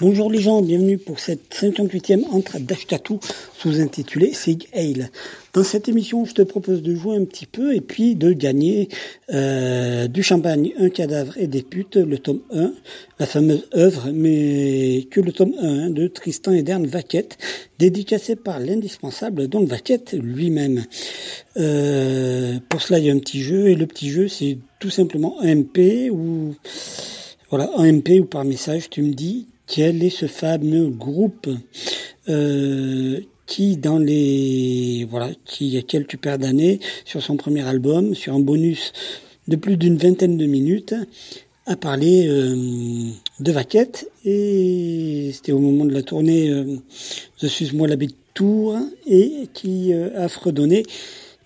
Bonjour les gens, bienvenue pour cette 58e entrée d'Ashtatou sous-intitulée Sig Heil. Dans cette émission, je te propose de jouer un petit peu et puis de gagner euh, du champagne, un cadavre et des putes, le tome 1, la fameuse œuvre, mais que le tome 1 hein, de Tristan Ederne Vaquette, dédicacé par l'indispensable donc Vaquette lui-même. Euh, pour cela, il y a un petit jeu et le petit jeu, c'est tout simplement un MP ou voilà, MP ou par message, tu me dis quel est ce fameux groupe euh, qui dans les voilà qui a quelques paires d'années sur son premier album sur un bonus de plus d'une vingtaine de minutes a parlé euh, de Vaquette. Et c'était au moment de la tournée euh, The Suce-moi la de Tour et qui euh, a fredonné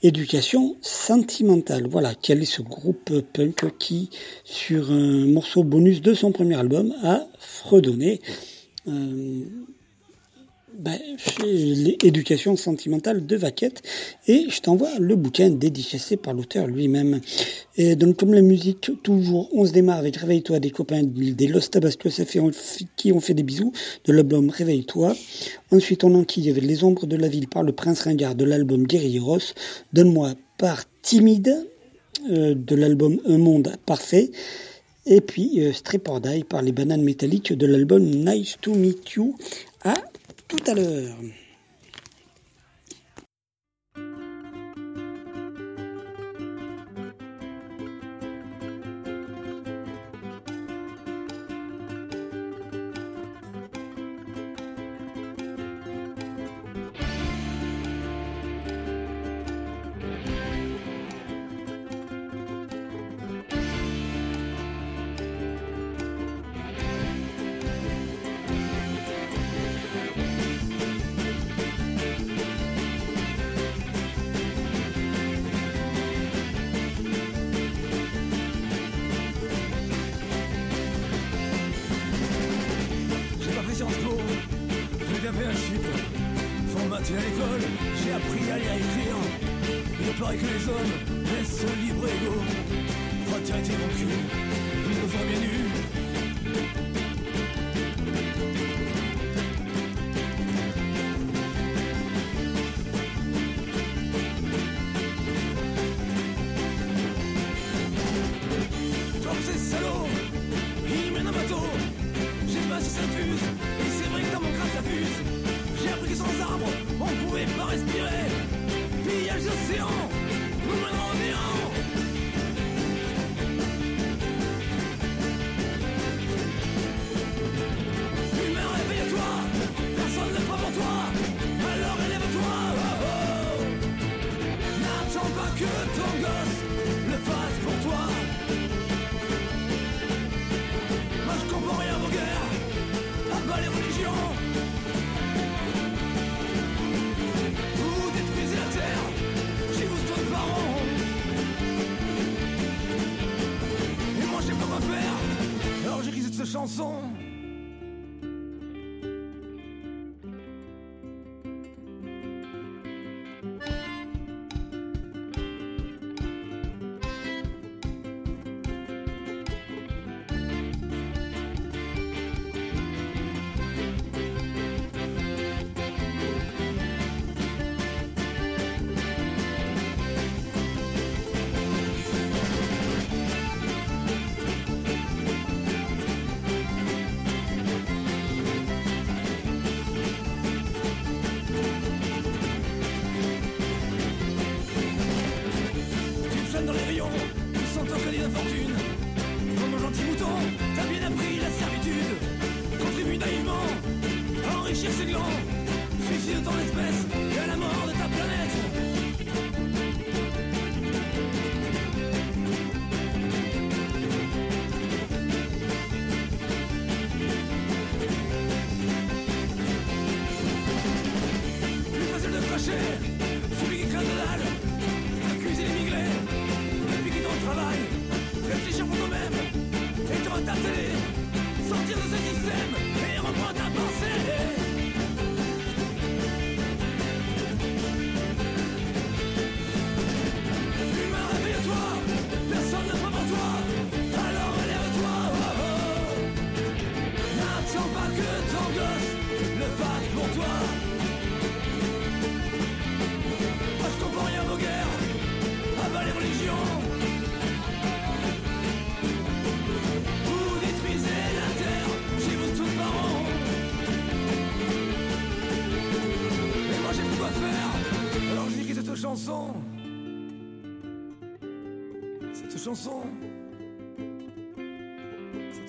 Éducation sentimentale. Voilà, quel est ce groupe punk qui, sur un morceau bonus de son premier album, a fredonné euh, ben, l'éducation sentimentale de Vaquette et je t'envoie le bouquin dédicacé par l'auteur lui-même. Et donc comme la musique toujours, on se démarre avec Réveille-toi des copains des Los Tabascos qui ont fait des bisous de l'album Réveille-toi. Ensuite on enquille avec Les ombres de la ville par le Prince Ringard de l'album Guerrilleros. Donne-moi par Timide euh, de l'album Un monde parfait. Et puis euh, Strip par les bananes métalliques de l'album Nice to Meet You. À tout à l'heure.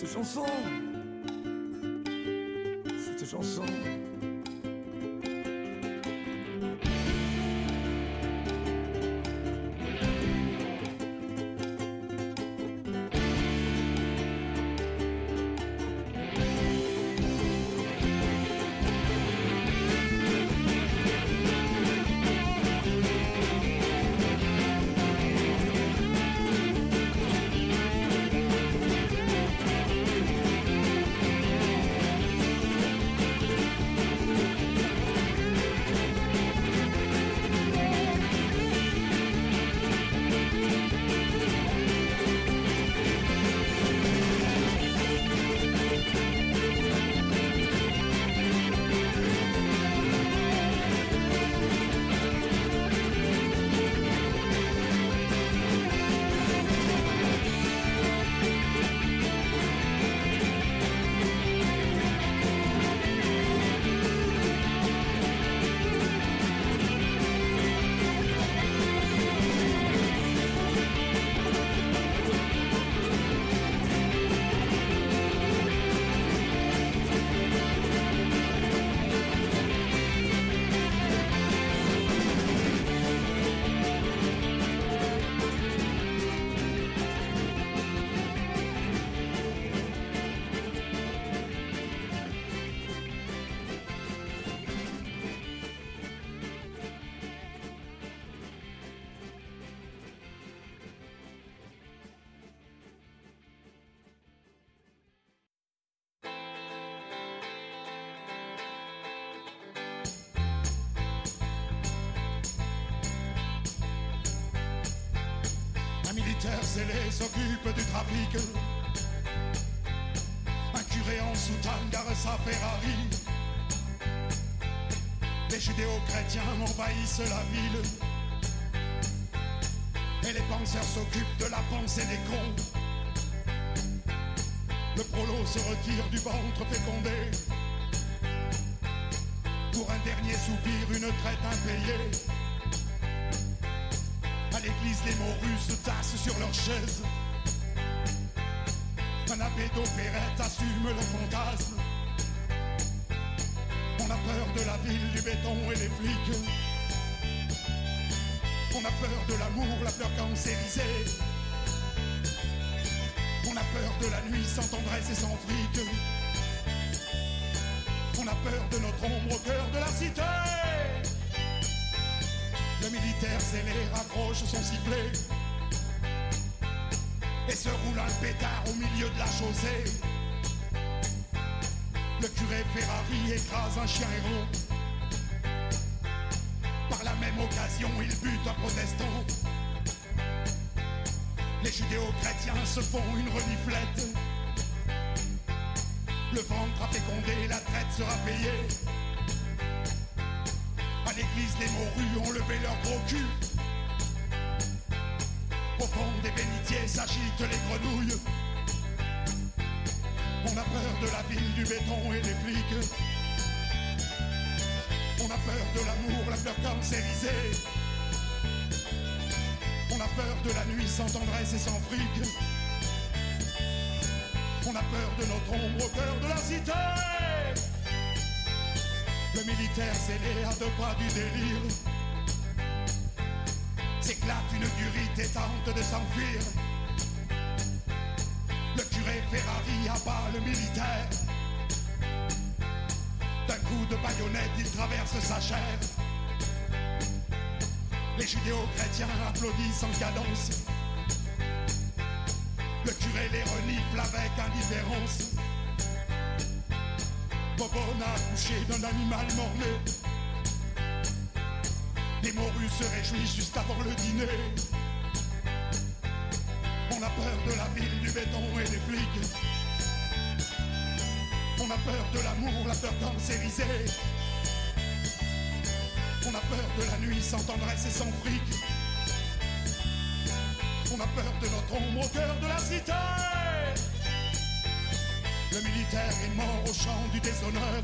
Cette chanson. Cette chanson. La ville. Et les penseurs s'occupent de la pensée des cons. Le prolo se retire du ventre fécondé. Pour un dernier soupir, une traite impayée. À l'église, les morues se tassent sur leurs chaises. Un abbé d'opérette assume le fantasme. On a peur de la ville, du béton et des flics. On a peur de l'amour, la peur cancérisée. On a peur de la nuit sans tendresse et sans fric. On a peur de notre ombre au cœur de la cité. Le militaire zélé raccroche son sifflet et se roule un pétard au milieu de la chaussée. Le curé Ferrari écrase un chien héros. Occasion, il bute un protestant. Les judéo-chrétiens se font une reniflette. Le ventre a fécondé, la traite sera payée. À l'église, les morues ont levé leur gros cul. Au fond des bénitiers s'agitent les grenouilles. On a peur de la ville, du béton et des flics. On a peur de l'amour, la peur cancérisée. On a peur de la nuit sans tendresse et sans fric. On a peur de notre ombre au cœur de la cité. Le militaire scellé à deux pas du délire s'éclate une durite et tente de s'enfuir. Le curé Ferrari abat le militaire. D'un coup de baïonnette, il traverse sa chair. Les judéo-chrétiens applaudissent en cadence. Le curé les renifle avec indifférence. Bobon a accouché d'un animal mort-né. Les morues se réjouissent juste avant le dîner. On a peur de la ville, du béton et des flics. On a peur de l'amour, la peur cancérisée. On a peur de la nuit sans tendresse et sans fric. On a peur de notre ombre au cœur de la cité. Le militaire est mort au champ du déshonneur.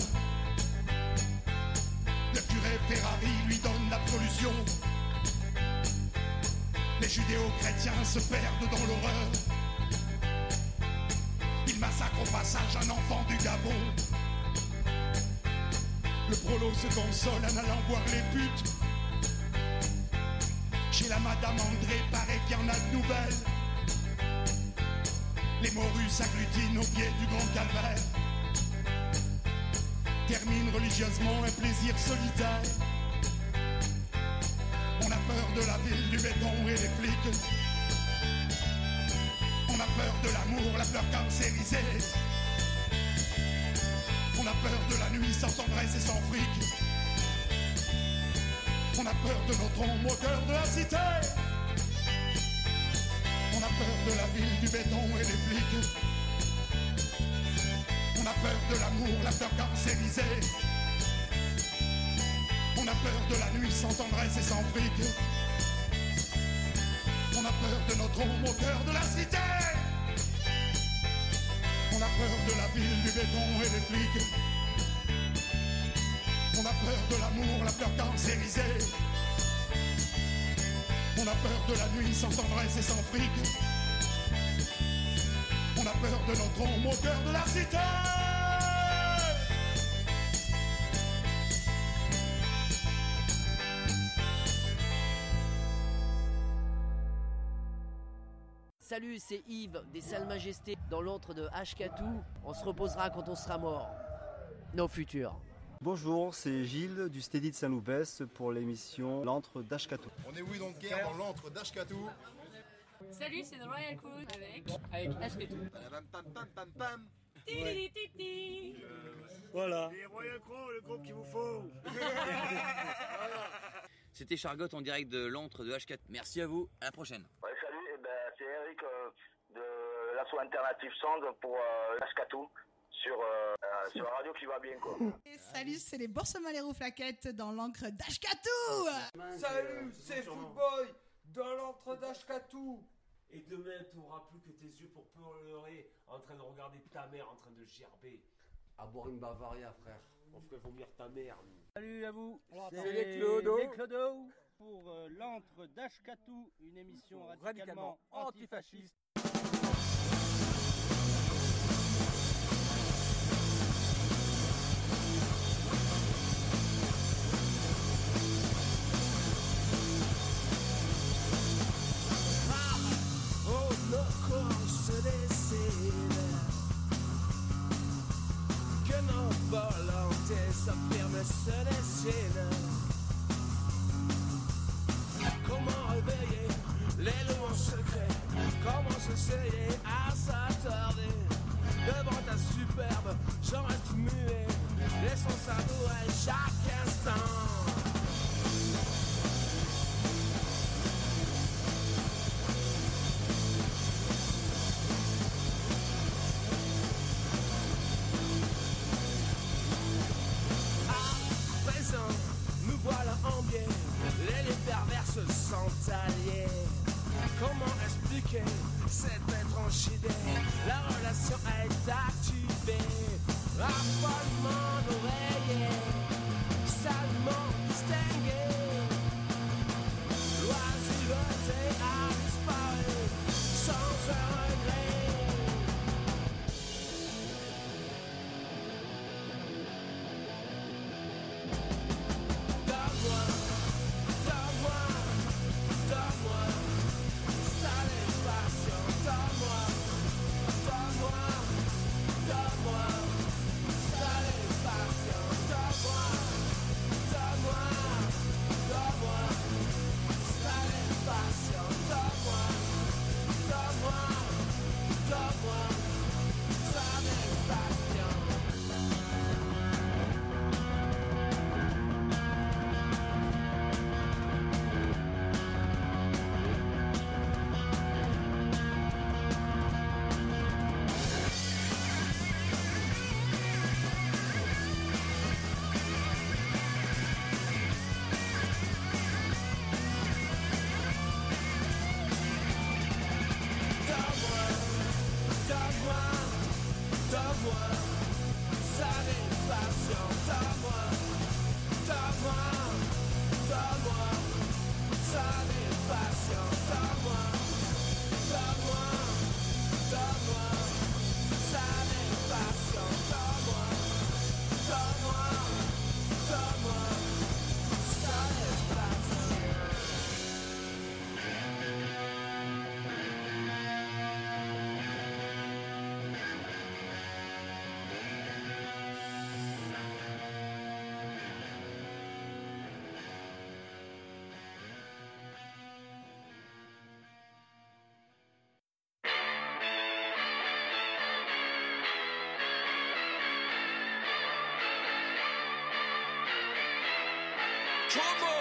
Le curé Ferrari lui donne l'absolution. Les judéo-chrétiens se perdent dans l'horreur. Au passage un enfant du Gabon. Le prolo se console en allant voir les putes. Chez la Madame André, paraît qu'il y en a de nouvelles. Les morues s'agglutinent au pied du grand calvaire. Termine religieusement un plaisir solitaire. On a peur de la ville, du béton et des flics. On a peur de l'amour, la peur cancérisée. On a peur de la nuit sans tendresse et sans fric. On a peur de notre ombre au cœur de la cité. On a peur de la ville, du béton et des flics. On a peur de l'amour, la peur cancérisée. On a peur de la nuit sans tendresse et sans fric. On a peur de notre ombre au cœur de la cité. On a peur de la ville, du béton et des flics. On a peur de l'amour, la peur cancérisée. On a peur de la nuit sans tendresse et sans fric. On a peur de notre ombre au cœur de la cité. Salut, c'est Yves des Salles Majestés dans l'antre de Ashkatou. On se reposera quand on sera mort. Nos futurs. Bonjour, c'est Gilles du Steady de Saint-Loupès pour l'émission L'antre d'Ashkatou. On est oui donc guerre dans l'antre d'Ashkatou. Salut, c'est The Royal Crew avec avec Ashketou. Pam pam pam pam pam. Titi, titi. Voilà. C'était Chargotte en direct de l'antre de H4. Merci à vous, à la prochaine. Ouais, salut, eh ben, c'est Eric euh, de l'asso alternative Sound pour euh, Lascatou sur, euh, euh, sur la radio qui va bien quoi. Et salut, c'est les Boursemans les Rouflaquettes dans l'encre d'Ashkatou Salut, c'est Footboy dans l'antre d'Ashkatou. Et demain, tu n'auras plus que tes yeux pour pleurer en train de regarder ta mère en train de gerber. À boire une Bavaria, frère. On ferait vomir ta mère. nous. Salut à vous, C'est les Clodo. les Clodo pour euh, l'antre d'Ashkatou, une émission radicalement, Radicalement antifasciste. Oh sapere essere sera Come on!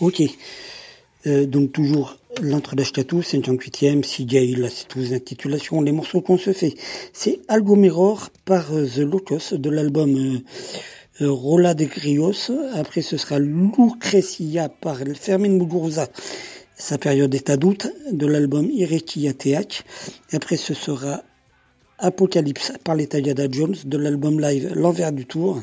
Ok. Euh, donc toujours l'entre d'Ashkatou, 58e, CJ, là c'est tous les intitulations, les morceaux qu'on se fait. C'est Algo Mirror par euh, The Locos de l'album euh, euh, Rola de Grios. Après ce sera Lucrecia par Fermin Muguruza. Sa période est à doute de l'album Irekia. Après ce sera Apocalypse par les Tagada Jones de l'album live L'envers du tour.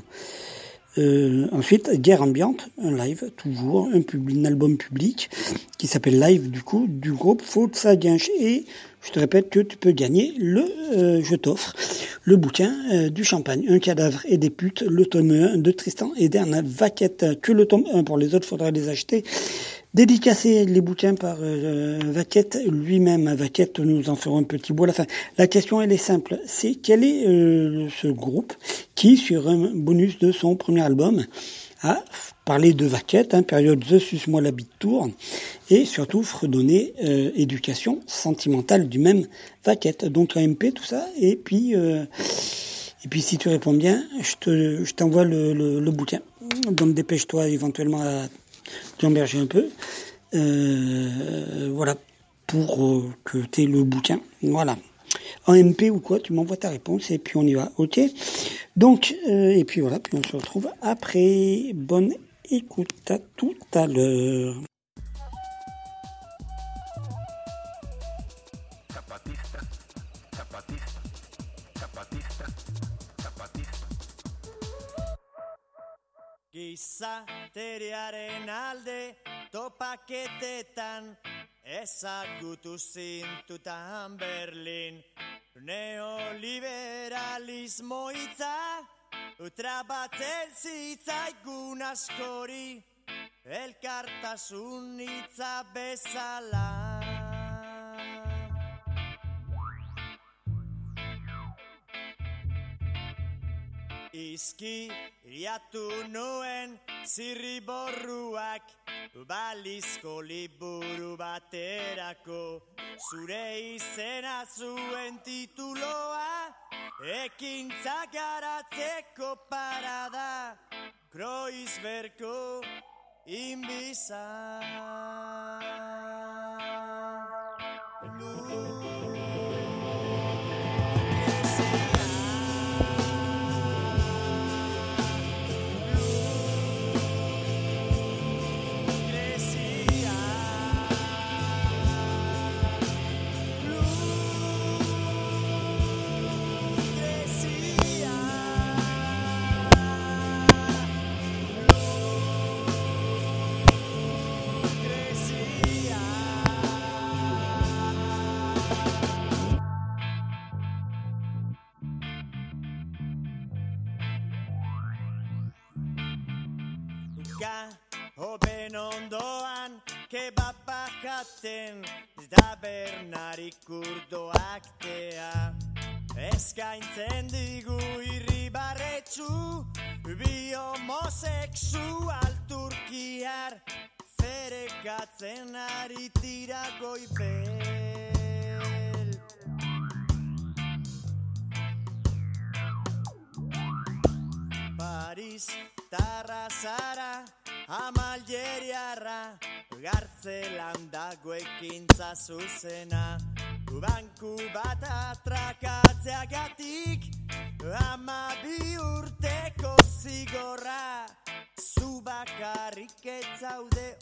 Euh, ensuite, Guerre ambiante, un live, toujours, un, album public qui s'appelle Live du coup, du groupe Faute Saguinche. Et je te répète que tu peux gagner le, euh, je t'offre, le bouquin euh, du champagne, Un cadavre et des putes, le tome 1 de Tristan et Dern Vaquette, que le tome 1 pour les autres, faudra les acheter. Dédicacer les bouquins par euh, Vaquette lui-même. Vaquette, nous en ferons un petit bout à la fin. La question, elle est simple. C'est quel est euh, ce groupe qui, sur un bonus de son premier album, a parlé de Vaquette, hein, période The Suce-moi la bite tour, et surtout fredonner euh, éducation sentimentale du même Vaquette. Donc AMP, tout ça, et puis... et puis si tu réponds bien, je te, je t'envoie le, le, le bouquin. Donc dépêche-toi éventuellement à t'emberger un peu. Euh, voilà, pour euh, que tu aies le bouquin. Voilà. En MP ou quoi, tu m'envoies ta réponse et puis on y va. Ok Donc, euh, et puis voilà, puis on se retrouve après. Bonne écoute à tout à l'heure. Gizateriaren alde topaketetan ezagutu zintutan Berlin. Neoliberalismo hitza Trabatzen zitzaigun askori. Elkartasun hitza bezala Izki riatu nuen zirriborruak Balizko liburu baterako. Zure izena zuen tituloa Ekintza garatzeko parada. Kroizberko inbiza baten ez da bernarik urdoaktea Eskaintzen digu irri barretsu Bi homosexual turkiar Ferekatzen ari tira goibel Paris tarra zara Amalieriarra, Gartzelan dago ekintza zuzena, Banku bat atrakatzeagatik, ama bi urteko zigorra, zu bakarrik ez zaude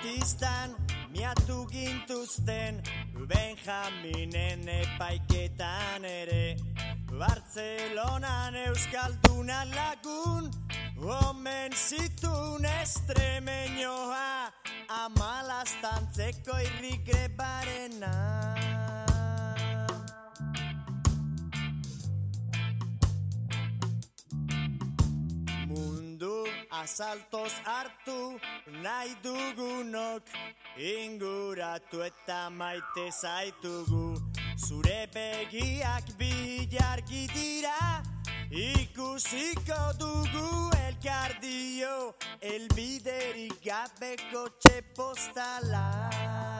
zapatistan miatu gintuzten Benjaminen epaiketan ere. Bartzelonan euskaldunan lagun Omen zitun estremeñoa Amalastantzeko irrigrebarena Mundu asaltos hartu nahi dugunok Inguratu eta maite zaitugu. Zure begiak bilargi dira Ikusiko dugu elkardio Elbiderik gabeko txepostalak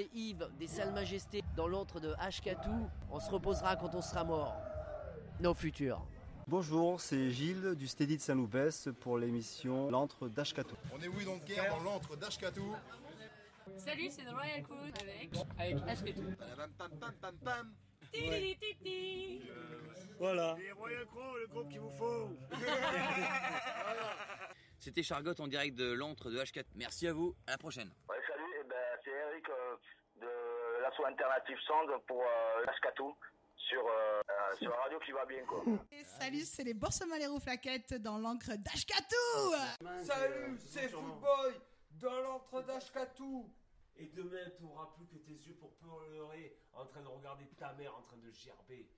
c'est Yves des Salles Majestés dans l'antre de Ashkatou. On se reposera quand on sera mort. Nos futurs. Bonjour, c'est Gilles du Steady de Saint-Loupès pour l'émission L'antre d'Ashkatou. On est oui donc guerre dans l'antre d'Ashkatou. Salut, c'est The Royal Crew avec avec Ashketou. Pam pam pam pam pam. Titi-titi. Voilà. Les Royal Crow, le groupe qu'il vous faut. C'était Chargotte en direct de l'antre de H4. Merci à vous, à la prochaine. Ouais, salut, eh ben, c'est Eric euh, de l'asso alternative Sound pour euh, Ashkatou sur, euh, euh, sur la radio qui va bien quoi. Et salut, c'est les Boursemans les Flaquettes dans l'encre d'Ashkatou Salut, c'est Footboy dans l'antre d'Ashkatou. Et demain, tu n'auras plus que tes yeux pour pleurer en train de regarder ta mère en train de gerber.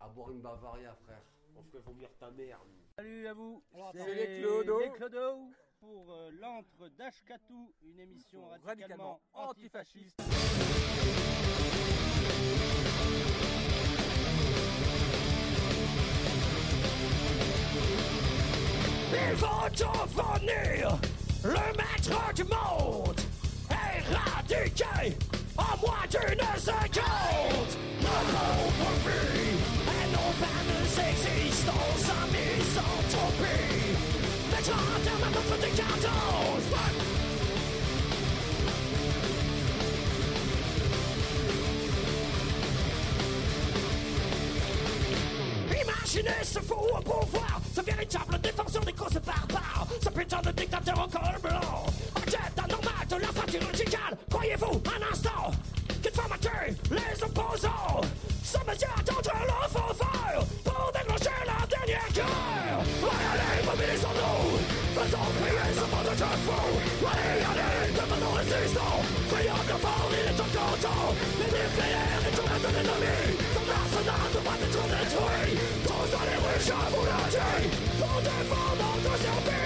À boire une Bavaria, frère. On ferait vomir ta mère. nous. Salut à vous. c'est les Clodo. les Clodo pour euh, l'antre d'Ashkatou, une émission radicalement, Radicalement antifasciste. Ils vont en venir, le maître du monde, éradiqué en moins d'une seconde. Nos pauvres vies vaines existences en misanthropie. Mettre un terme à notre décadence. machiniste fou au pouvoir, ce véritable défenseur des causes barbares, ce putain de dictateur en col blanc, object anormal de la fracture radicale, croyez-vous un instant qu'il faut mater les opposants, ce métier attendre le faux feu pour déclencher la dernière guerre. Allez, allez, mobilisons-nous, faisons prier ce monde de fou. Allez, allez, devenons résistants, crions bien fort, il est encore temps. Les nucléaires et tout de l'ennemi, son arsenal devra être détruit. Tous dans les rues, je vous le dis, pour défendre notre survie. Le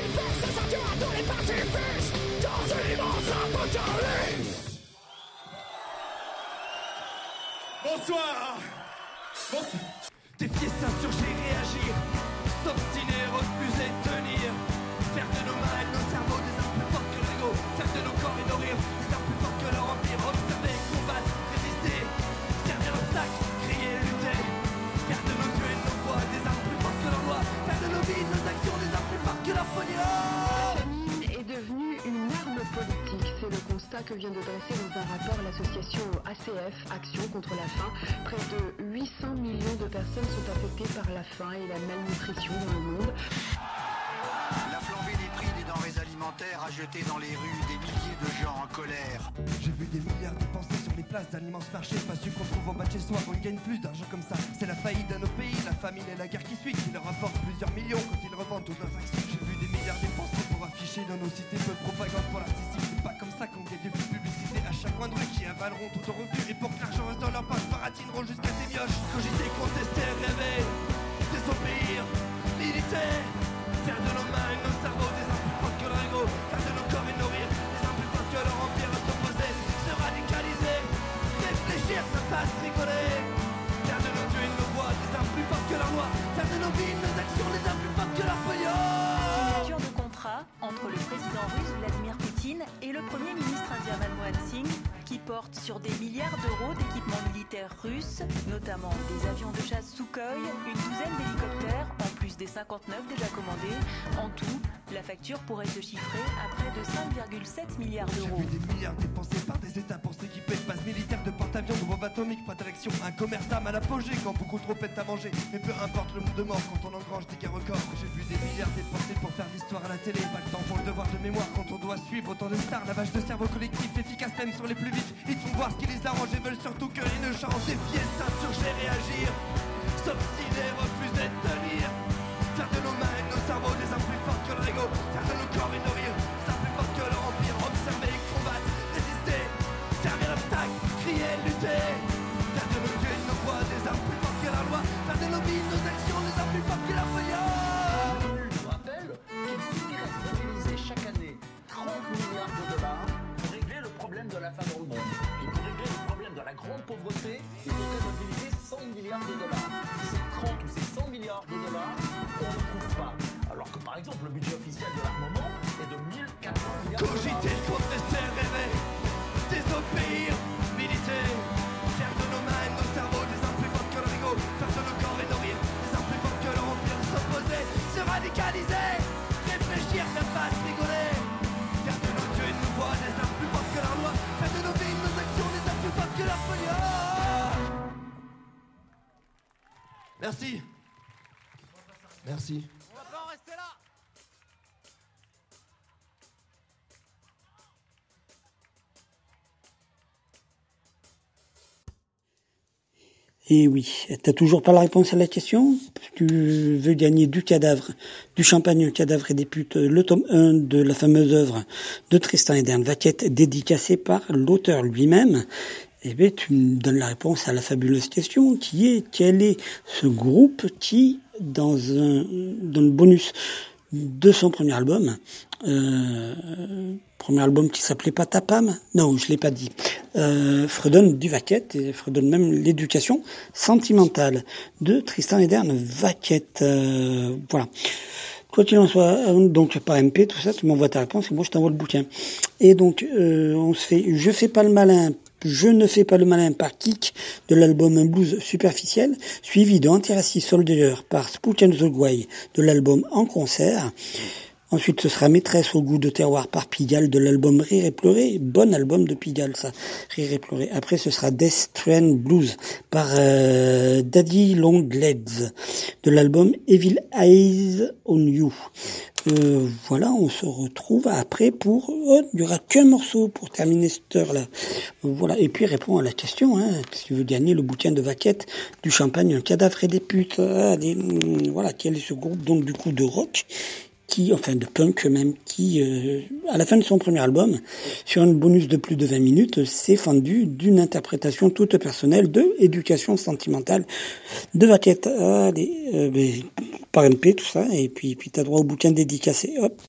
转啊。L'association ACF, Action contre la faim. Près de 800 millions de personnes sont affectées par la faim et la malnutrition dans le monde. La flambée des prix des denrées alimentaires a jeté dans les rues des milliers de gens en colère. J'ai vu des milliards dépensés sur les places d'un immense marché. Pas su qu'on trouve en bas de chez soi, on gagne plus d'argent comme ça. C'est la faillite de nos pays, la famine et la guerre qui suit, qui leur rapportent plusieurs millions quand ils revendent toutes leurs actions. J'ai vu des milliards dépensés pour afficher dans nos cités peu tout au facture pourrait se chiffrer à près de 5,7 milliards J'ai d'euros. vu des milliards dépensés par des États pour s'équiper de bases militaires, de porte-avions, de bombes atomiques, pas d'élection. Un commerce d'armes à l'apogée quand beaucoup trop pètent à manger. Mais peu importe le nombre de morts quand on engrange des guerres records. J'ai vu des milliards dépensés pour faire l'histoire à la télé. Pas le temps pour le devoir de mémoire quand on doit suivre autant de stars. Lavage de cerveau collectif, efficace même sur les plus vifs. Ils font voir ce qui les arrange et veulent surtout que ne changent. S'insurger, Merci. Merci. On va Et oui, t'as toujours pas la réponse à la question? Tu veux gagner du cadavre, du champagne, un cadavre et des putes, le tome 1 de la fameuse œuvre de Tristan et Dan Vaquette, dédicacée par l'auteur lui-même. Eh bien, tu me donnes la réponse à la fabuleuse question qui est quel est ce groupe qui, dans un dans le bonus de son premier album, euh, premier album qui s'appelait pas Tapam, non, je l'ai pas dit, euh, fredonne du Vaquette et même l'éducation sentimentale de Tristan Ederne Vaquette. Euh, voilà. Quoi qu'il en soit, euh, donc par MP, tout ça, tu m'envoies ta réponse et moi je t'envoie le bouquin. Et donc, euh, on se fait, je fais pas le malin, je ne fais pas le malin par Kick de l'album blues superficiel, suivi de Anti-Racist Soldier par Spook and the de l'album En concert. Ensuite, ce sera Maîtresse au goût de terroir par Pigalle de l'album Rire et pleurer. Bon album de Pigalle, ça. Rire et pleurer. Après, ce sera Death Trend Blues par euh, Daddy Longlegs de l'album Evil Eyes on You. Euh, voilà, on se retrouve après pour... Oh, il y aura qu'un morceau pour terminer cette heure-là. Voilà, et puis répond à la question, hein, si tu veux gagner le bouquin de vaquette, du champagne, un cadavre et des putes. Des- voilà, quel est ce groupe donc du coup de rock qui, enfin de punk même, qui, euh, à la fin de son premier album, sur un bonus de plus de 20 minutes, s'est fendu d'une interprétation toute personnelle de éducation sentimentale de Vaquette. Euh, ben, par MP, tout ça, et puis, puis t'as droit au bouquin dédicacé, hop.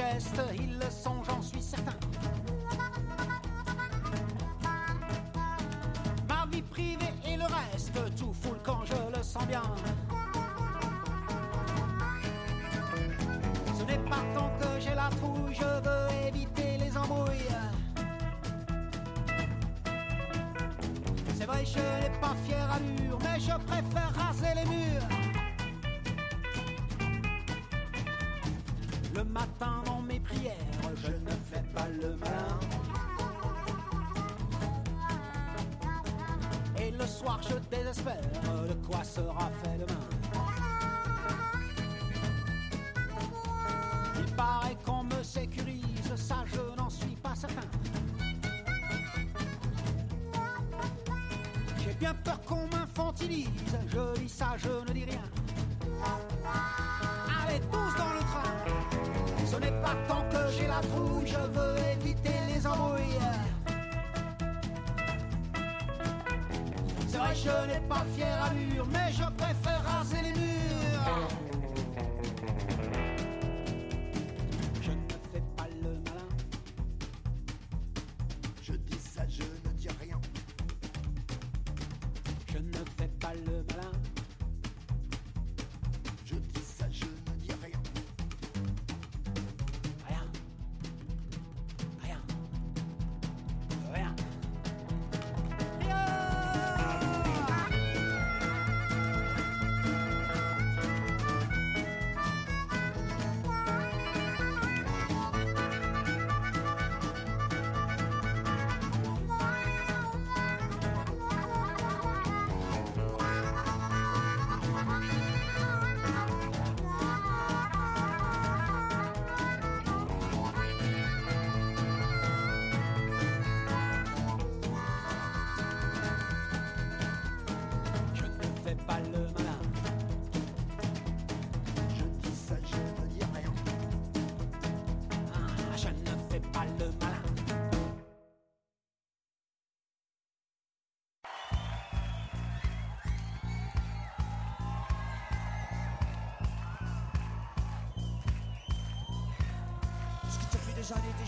Gestes, ils le sont, j'en suis certain. Ma vie privée et le reste, tout foule quand je le sens bien. Ce n'est pas tant que j'ai la trouille, je veux éviter les embrouilles. C'est vrai, je n'ai pas fière allure, mais je préfère raser les murs. Le matin dans mes prières, je ne fais pas le malin. Et le soir, je désespère de quoi sera fait demain? Il paraît qu'on me sécurise, ça je n'en suis pas certain. J'ai bien peur qu'on m'infantilise, je dis ça, je ne dis rien. Allez tous dans le train, tant que j'ai la trouille, je veux éviter les embrouilles. C'est vrai, je n'ai pas fière allure, mais je préfère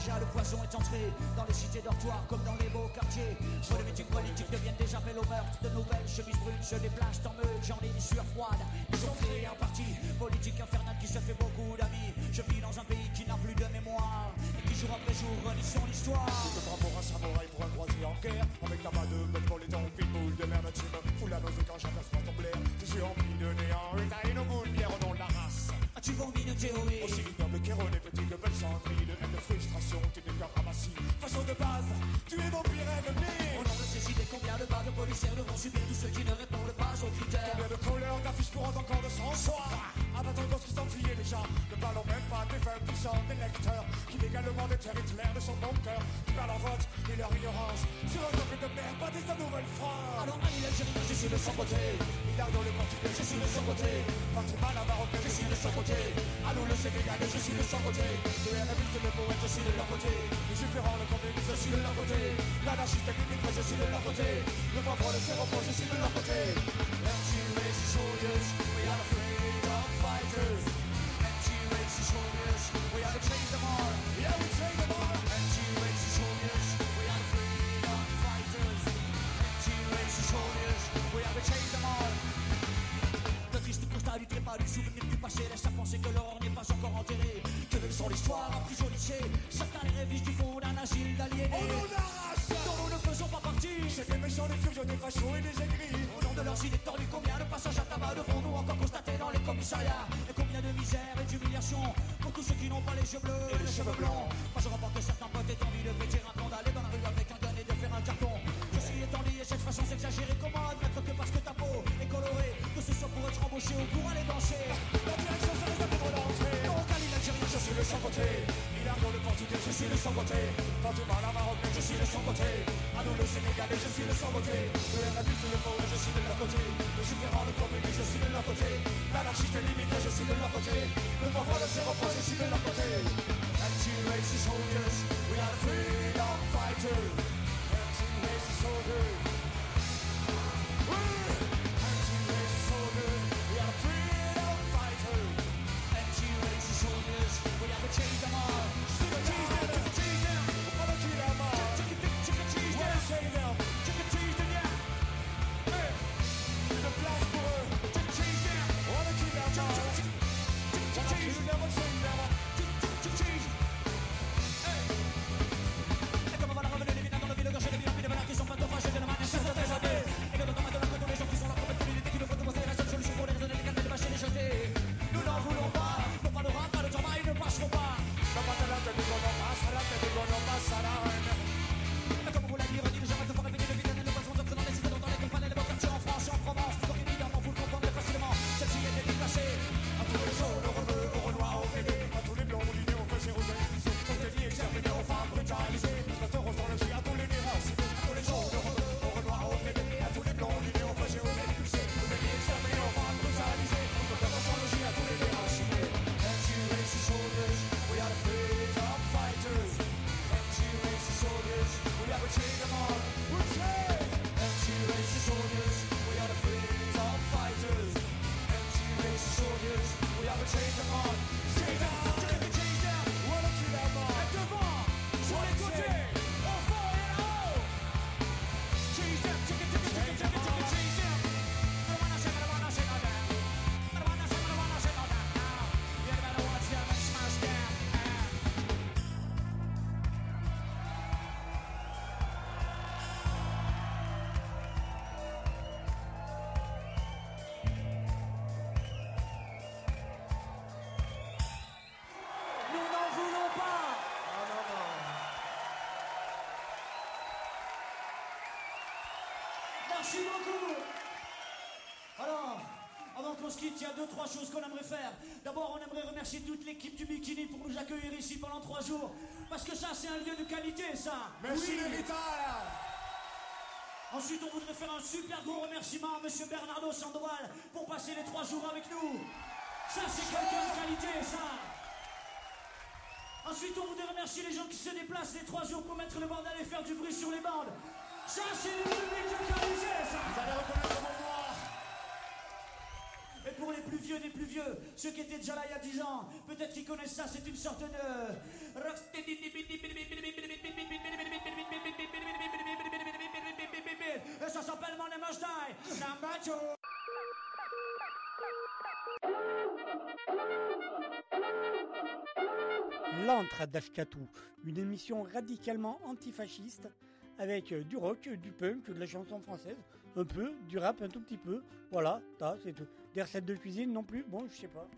déjà le poison est entré dans les cités dortoirs comme dans les beaux quartiers. Relevé politique deviennent des appels au meurtre, de nouvelles chemises brunes se déplacent en meute, j'en ligne sur froide. Ils ont créé un parti politique infernal qui se fait beaucoup d'amis. Je vis dans un pays qui n'a plus de mémoire et qui jour après jour relit son histoire. des lecteurs qui légalement déterre Hitler de son bon cœur, qui par leur vote et leur ignorance sur un peuple de merde bâtissent la Nouvelle-France. Alors Ali l'Algérie, je suis de son côté. Hidalgo le Portugais, je suis de son côté. Fatima la Marocaine, je suis de son côté. Allô le Sénégal, je suis de son côté. Le RMiste, le poète, je suis de leur côté. Les Jufférants, le communiste, je suis de leur côté. L'anarchiste, le je suis de leur côté. Le pauvre, le séropos, je suis de leur côté. sans beauté Quand tu parles à Marocain, je suis le sans beauté À nous le Sénégalais, je suis le sans beauté Le RNABIS, le pauvre, je suis de leur côté. Le différent, le communiste, je suis de leur côté. L'anarchiste limité, je suis de leur côté. Le pauvre, le séropos, je suis de leur côté. Anti-racist soldiers, we are freedom fighters. Anti-racist soldiers remercier toute l'équipe du Bikini pour nous accueillir ici pendant trois jours. Parce que ça, c'est un lieu de qualité, ça. Merci, oui. Ensuite, on voudrait faire un super gros remerciement à Monsieur Bernardo Sandoval pour passer les trois jours avec nous. Ça, c'est quelqu'un de qualité, ça. Ensuite, on voudrait remercier les gens qui se déplacent les trois jours pour mettre le bandal et faire du bruit sur les bandes. Ça, c'est le public de qualité, ça. Vous. Et pour les plus vieux des plus vieux, ceux qui étaient déjà là il y a 10 ans, peut-être qu'ils connaissent ça, c'est une sorte de... Et ça s'appelle une émission radicalement antifasciste avec euh, du rock, du punk, de la chanson française, un peu, du rap un tout petit peu. Voilà, ça, c'est tout. Des recettes de cuisine non plus, bon, je sais pas.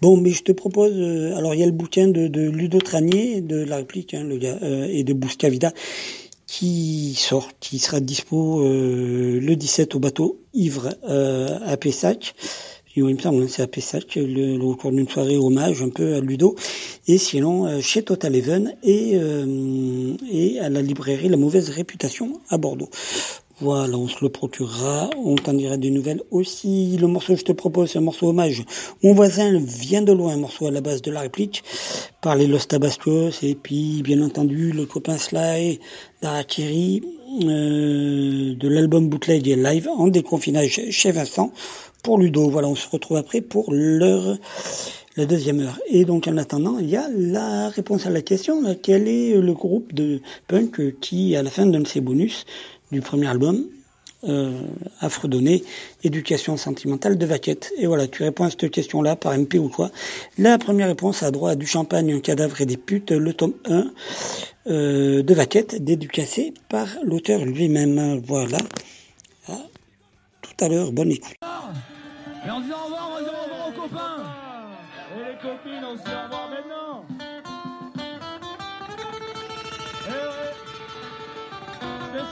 Bon, mais je te propose, euh, alors il y a le bouquin de, Ludo Tranier, de la réplique, hein, euh, et de Bouscavida, qui sort, qui sera dispo euh, le 17 au bateau Ivre euh, à Pessac. Il me semble, hein, c'est à Pessac, le, le- au cours d'une soirée hommage un peu à Ludo. Et sinon, euh, chez Total Even et, et à la librairie La Mauvaise Réputation à Bordeaux. Voilà, on se le procurera, on t'en dira des nouvelles aussi. Le morceau que je te propose, c'est un morceau hommage. Mon voisin vient de loin, un morceau à la base de la réplique, par les Los Tabascos, et puis bien entendu le copain Sly, d'Arakiri, euh, de l'album Bootleg et Live en déconfinage chez Vincent pour Ludo. Voilà, on se retrouve après pour l'heure, la deuxième heure. Et donc en attendant, il y a la réponse à la question, quel est le groupe de punk qui, à la fin donne ses bonus du premier album, euh, Éducation sentimentale de Vaquette. Et voilà, tu réponds à cette question-là par MP ou quoi. La première réponse a droit à du champagne, un cadavre et des putes, le tome 1 euh, de Vaquette, dédicacé par l'auteur lui-même. Voilà. À tout à l'heure, bonne écoute. Et on se dit au revoir, on va dire au revoir aux copains. Et les copines, on se dit au revoir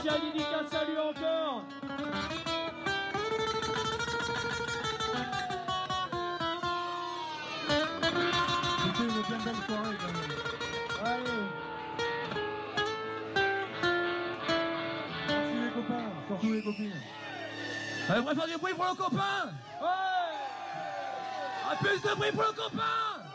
Spécial dédicace à lui encore. C'était une bien belle soirée quand même. Allez. Merci les copains, surtout les copines. Allez, on va faire du bruit pour le copain Ouais Ah, plus de bruit pour le copain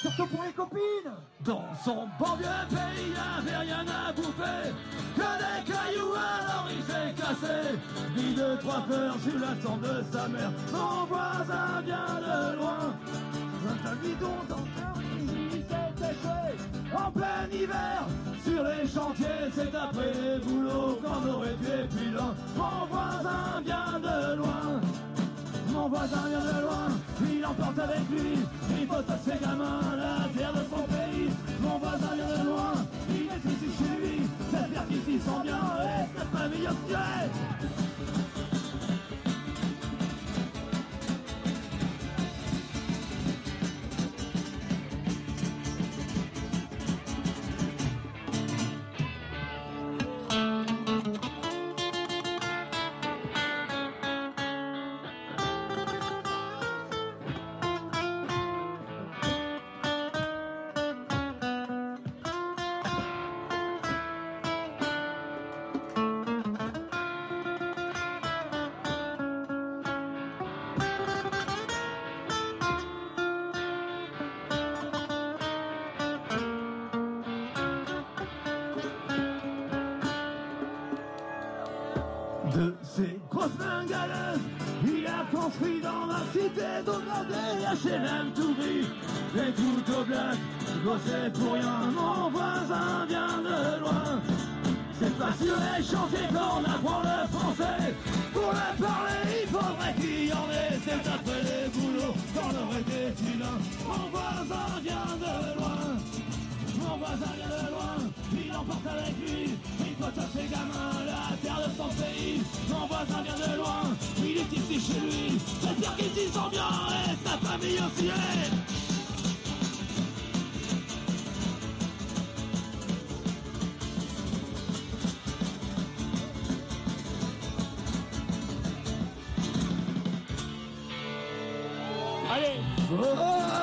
Surtout pour les copines. Dans son bon vieux pays, il avait rien à bouffer. Que des cailloux, alors il s'est cassé Vie de trois fleurs sur la tombe de sa mère. Mon voisin vient de loin. Un bidon dans il s'est échoué En plein hiver Sur les chantiers, c'est après les boulots Qu'on aurait tué puis Mon voisin vient de loin mon voisin vient de loin, il emporte avec lui Il à ses gamins, la terre de son pays. Mon voisin vient de loin, il est ici chez lui J'espère qu'ils s'y sont bien et sa famille aussi Mon voisin vient de loin. C'est pas sur les chantiers qu'on apprend le français. Pour le parler, il faudrait qu'il y en ait. C'est après les boulots qu'on aurait des filins. Mon voisin vient de loin. Mon voisin vient de loin, il emporte avec lui Il à ses gamins, la terre de son pays Mon voisin vient de loin, il est ici chez lui J'espère qu'ils s'y sont bien et sa famille aussi est Allez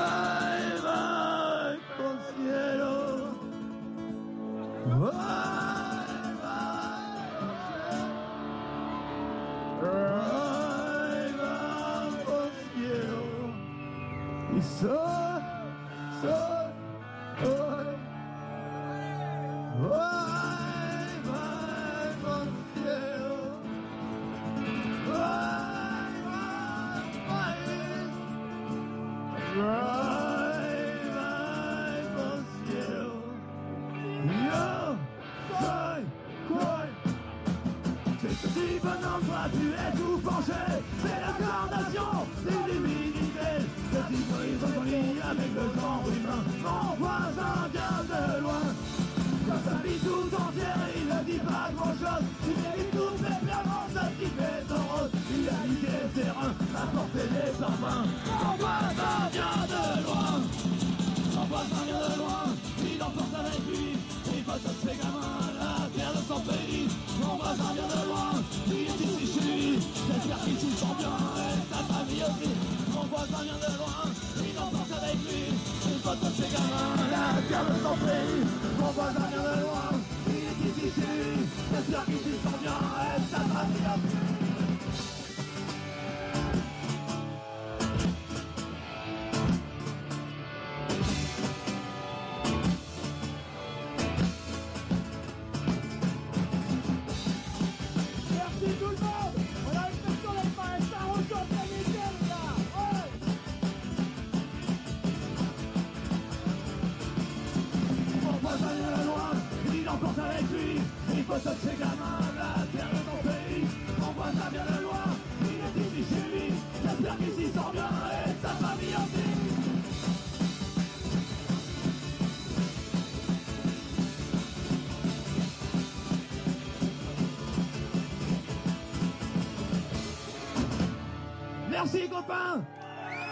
Merci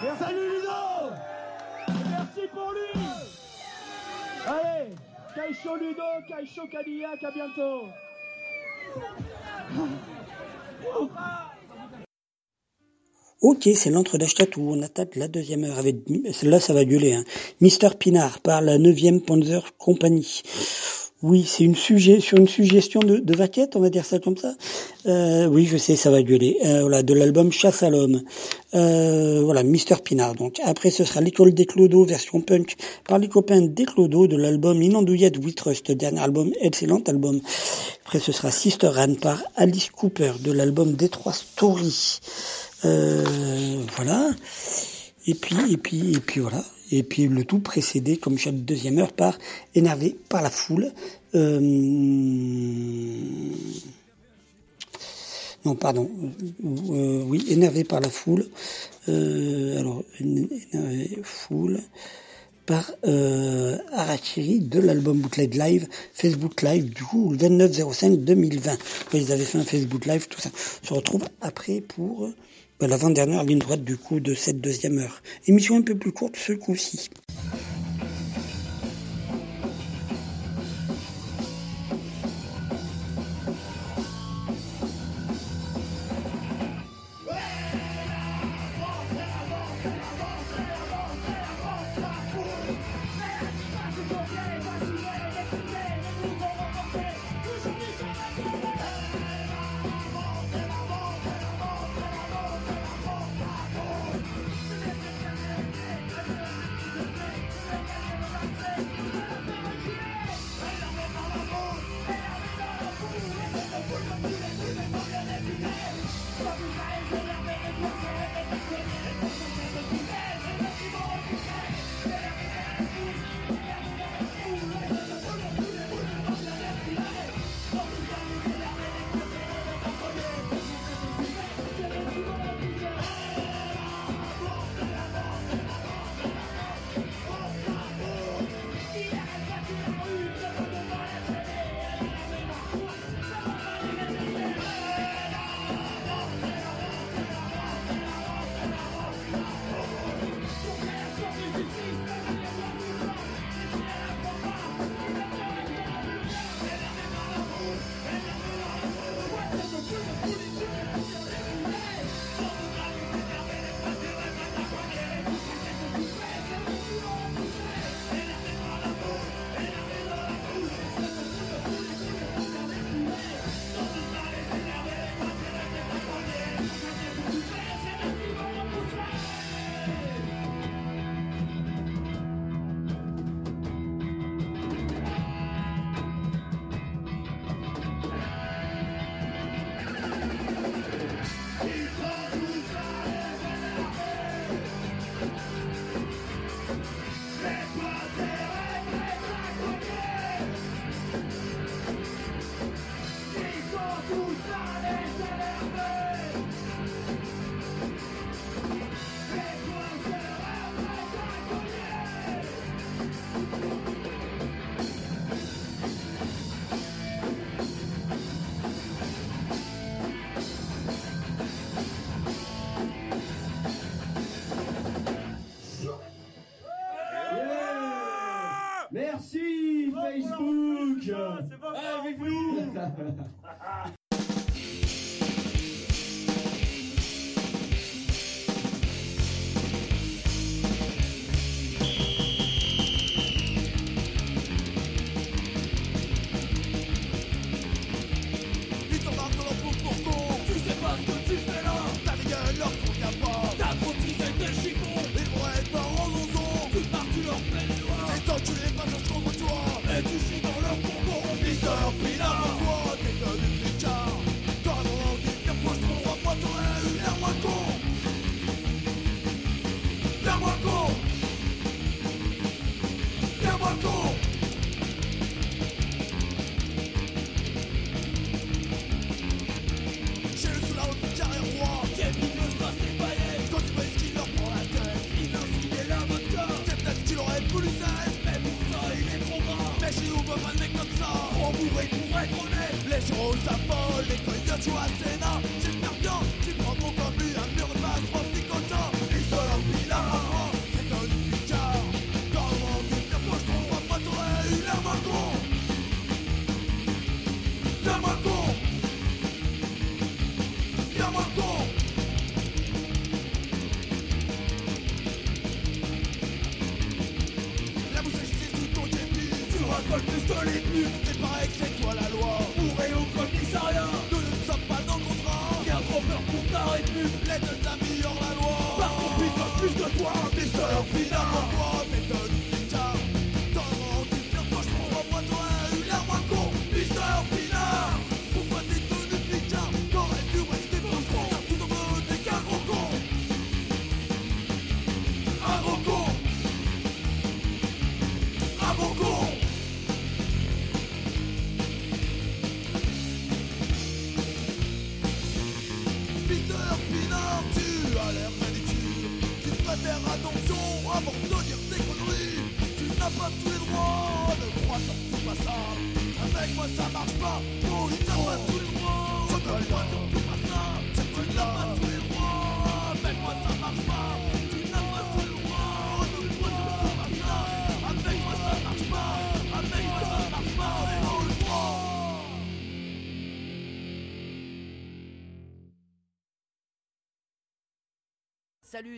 copains Salut Ludo Merci pour lui Allez Kaisho Ludo, Kaisho Cadillac, à bientôt Ok, c'est l'entre d'Ashtatou. On attaque la deuxième heure avec, là ça va gueuler, hein. Mister Pinard par la 9e Panzer Company. Oui, c'est une sujet sur une suggestion de, Vaquette, on va dire ça comme ça. Euh, oui, je sais, ça va gueuler. Euh, voilà, de l'album Chasse à l'homme. Euh, voilà, Mister Pinard. Donc après, ce sera l'école des Clodos version punk par les copains des Clodos de l'album Inandouillette We Trust, dernier album, excellent album. Après, ce sera Sister Anne par Alice Cooper de l'album Détroit Story. Euh, voilà. Et puis, et puis, et puis voilà. Et puis le tout précédé, comme chaque deuxième heure, par Énervé par la foule. Euh, non, pardon. Euh, oui, Énervé par la foule. Euh, alors, Énervé foule par euh, Arachiri de l'album Bootleg Live, Facebook Live, du coup, le 29-05-2020. Ils avaient fait un Facebook Live, tout ça. On se retrouve après pour l'avant-dernière ligne droite du coup de cette deuxième heure. Émission un peu plus courte ce coup-ci. Merci Facebook. Avec nous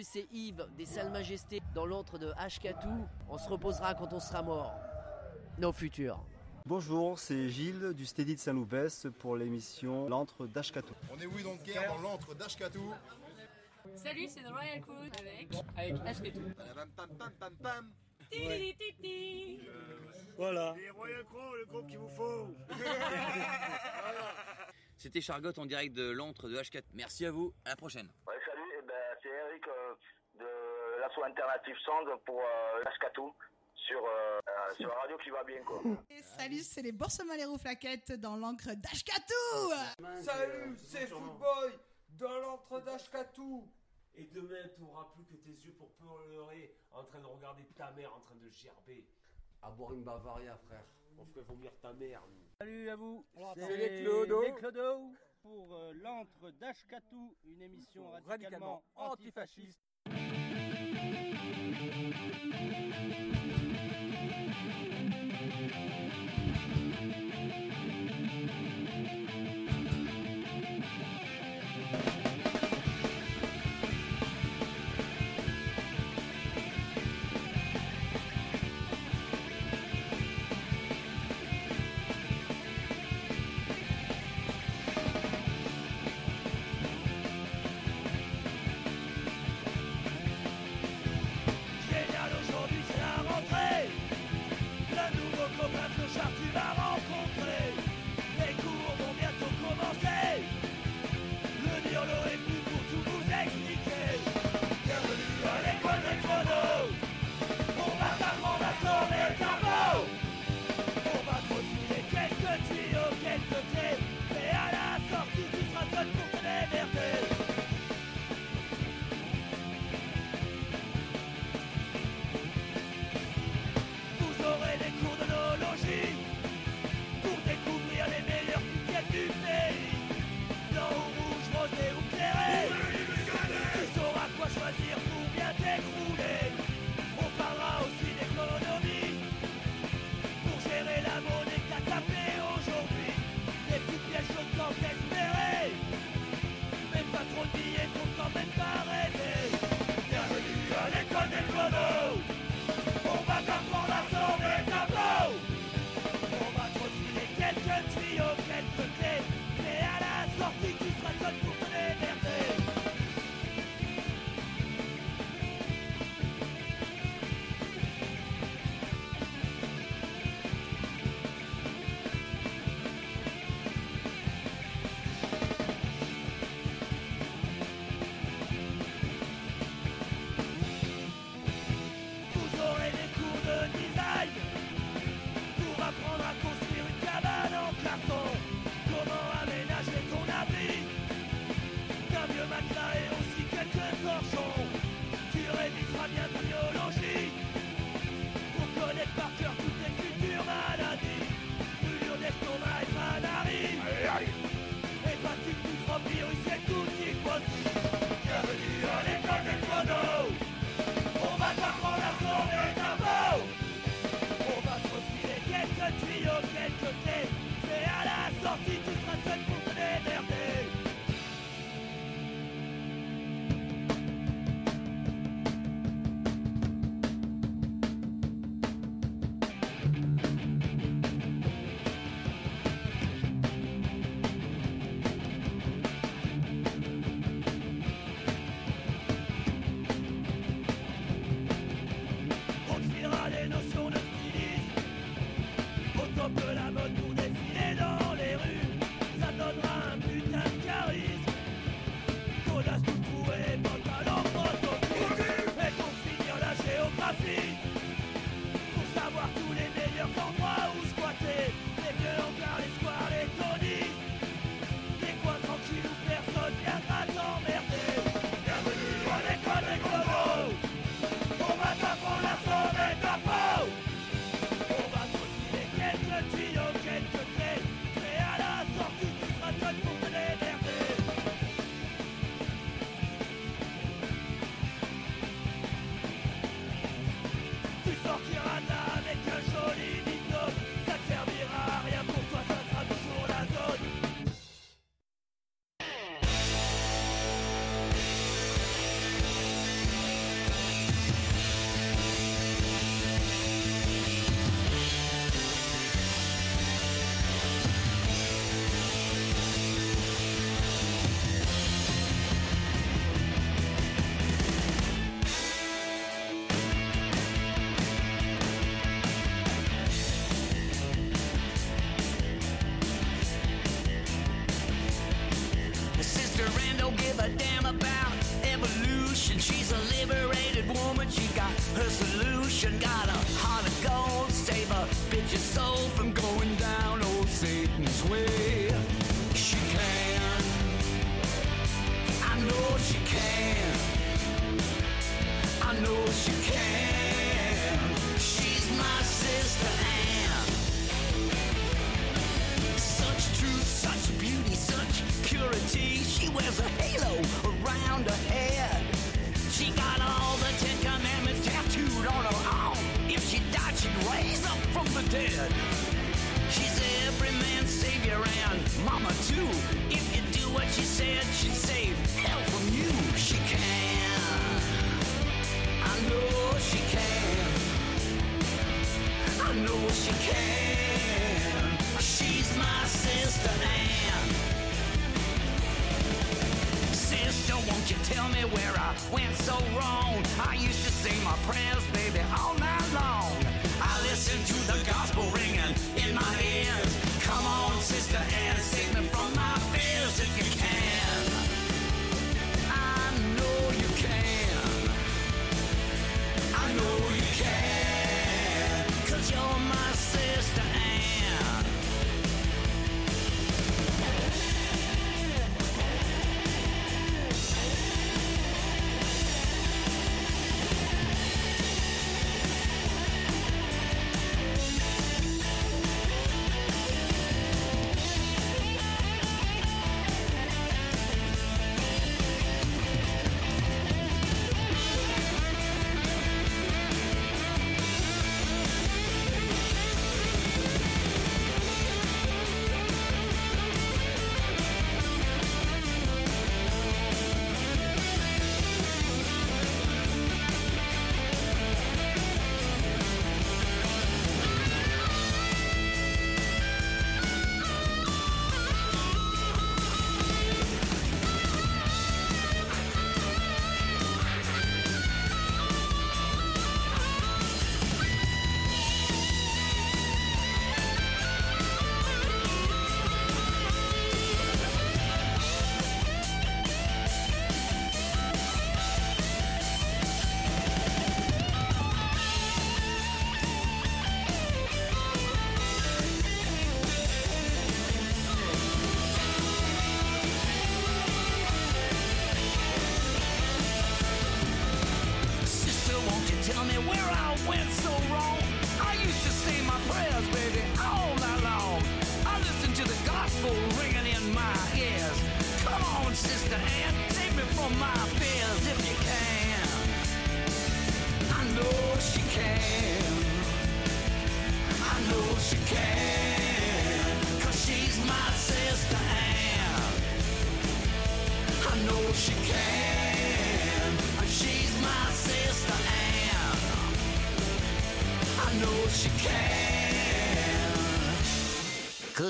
C'est Yves des Salles Majestés dans l'antre de Hkatou. On se reposera quand on sera mort. Nos futurs. Bonjour, c'est Gilles du Steady de Saint-Loupès pour l'émission L'antre d'Ashkatou. On est oui donc guerre dans l'antre d'Ashkatou. Salut, c'est Royal Cool avec avec Ashkatou. Voilà. Royal Crow, le groupe qu'il vous faut. C'était Chargotte en direct de l'antre de H4. Merci à vous, à la prochaine c'est Eric euh, de l'assaut alternative Sand pour euh, Cascatou sur, euh, sur la radio qui va bien quoi. Salut, c'est les Boursemalero Flaquettes dans l'encre d'Ashkatou Salut, c'est Footboy dans l'encre d'Ashkatou Et demain, tu n'auras plus que tes yeux pour pleurer en train de regarder ta mère en train de gerber. À boire une Bavaria, frère. On ferait vomir ta mère. Salut à vous. C'est les Clodo. Clodo pour euh, l'antre d'Ashkatou, une émission radicalement, antifasciste.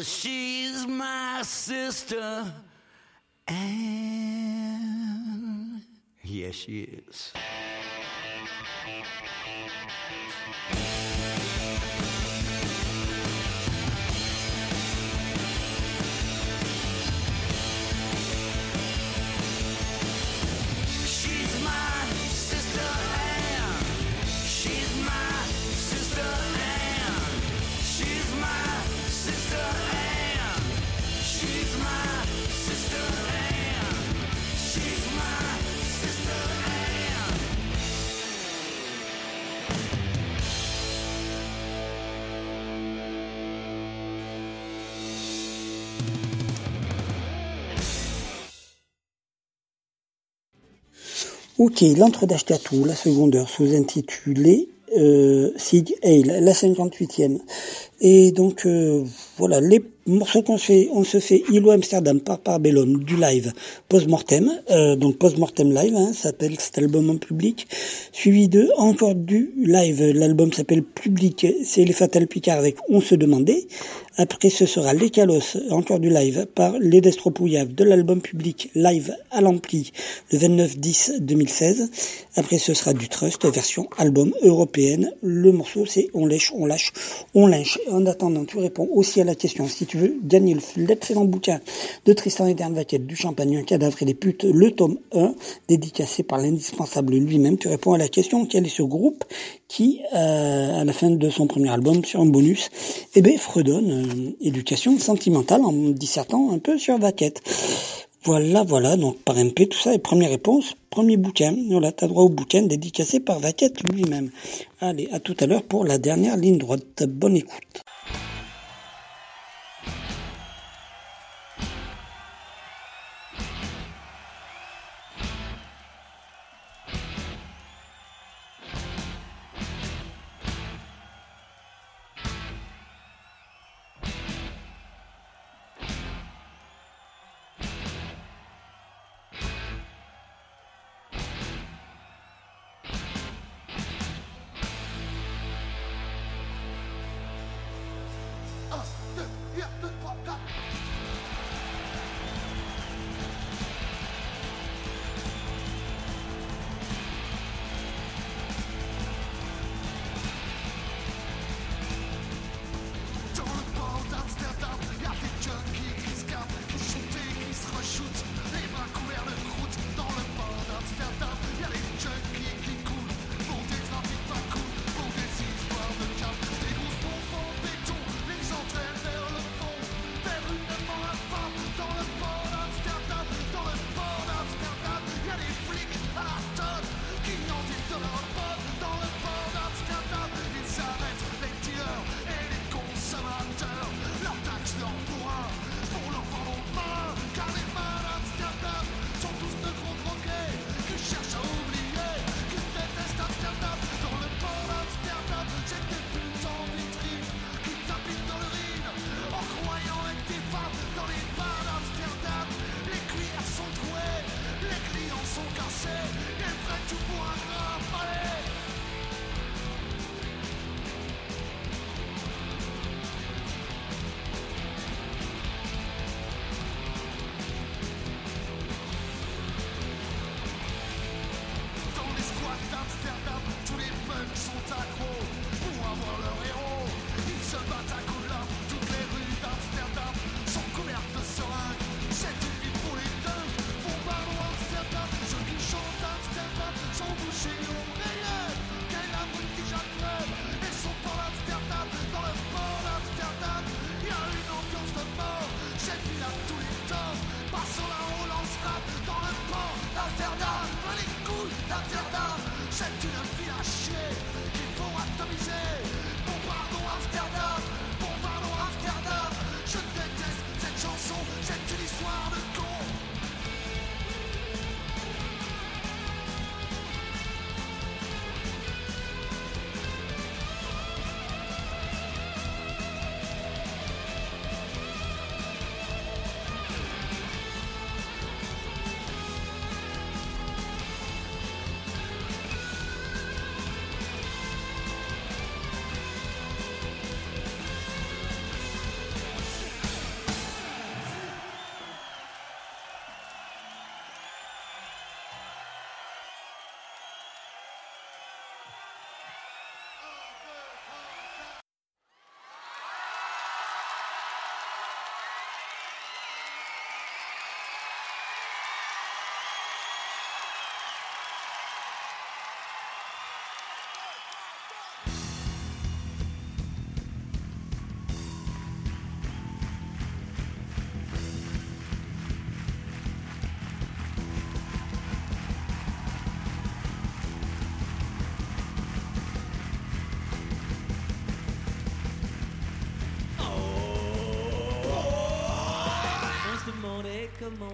She's my sister And Yes, she is. Ok, l'entre d'Ashkatou, la seconde sous-intitulée euh, Sig Heil, la 58e. Et donc euh, voilà, les morceaux qu'on se fait, on se fait Ilo Amsterdam par Parbellum du live post-mortem, euh, donc post-mortem live, hein, s'appelle cet album en public, suivi de encore du live, l'album s'appelle Public, c'est les Fatal Picard avec On se demandait, après ce sera Les Calos, encore du live par Les Destropouillaves de l'album public live à l'ampli le 29-10-2016, après ce sera du Trust, version album européenne, le morceau c'est On lèche, on lâche, on lynche. En attendant, tu réponds aussi à la question, si tu veux gagner l'excellent bouquin de Tristan et Vaquette du Champagne, un cadavre et des putes, le tome 1, dédicacé par l'indispensable lui-même, tu réponds à la question, quel est ce groupe qui, euh, à la fin de son premier album, sur un bonus, eh ben, fredonne euh, éducation sentimentale en dissertant un peu sur Vaquette. Voilà, voilà, donc par MP, tout ça, et première réponse, premier bouquin. Voilà, t'as droit au bouquin dédicacé par Vaquette lui-même. Allez, à tout à l'heure pour la dernière ligne droite. Bonne écoute.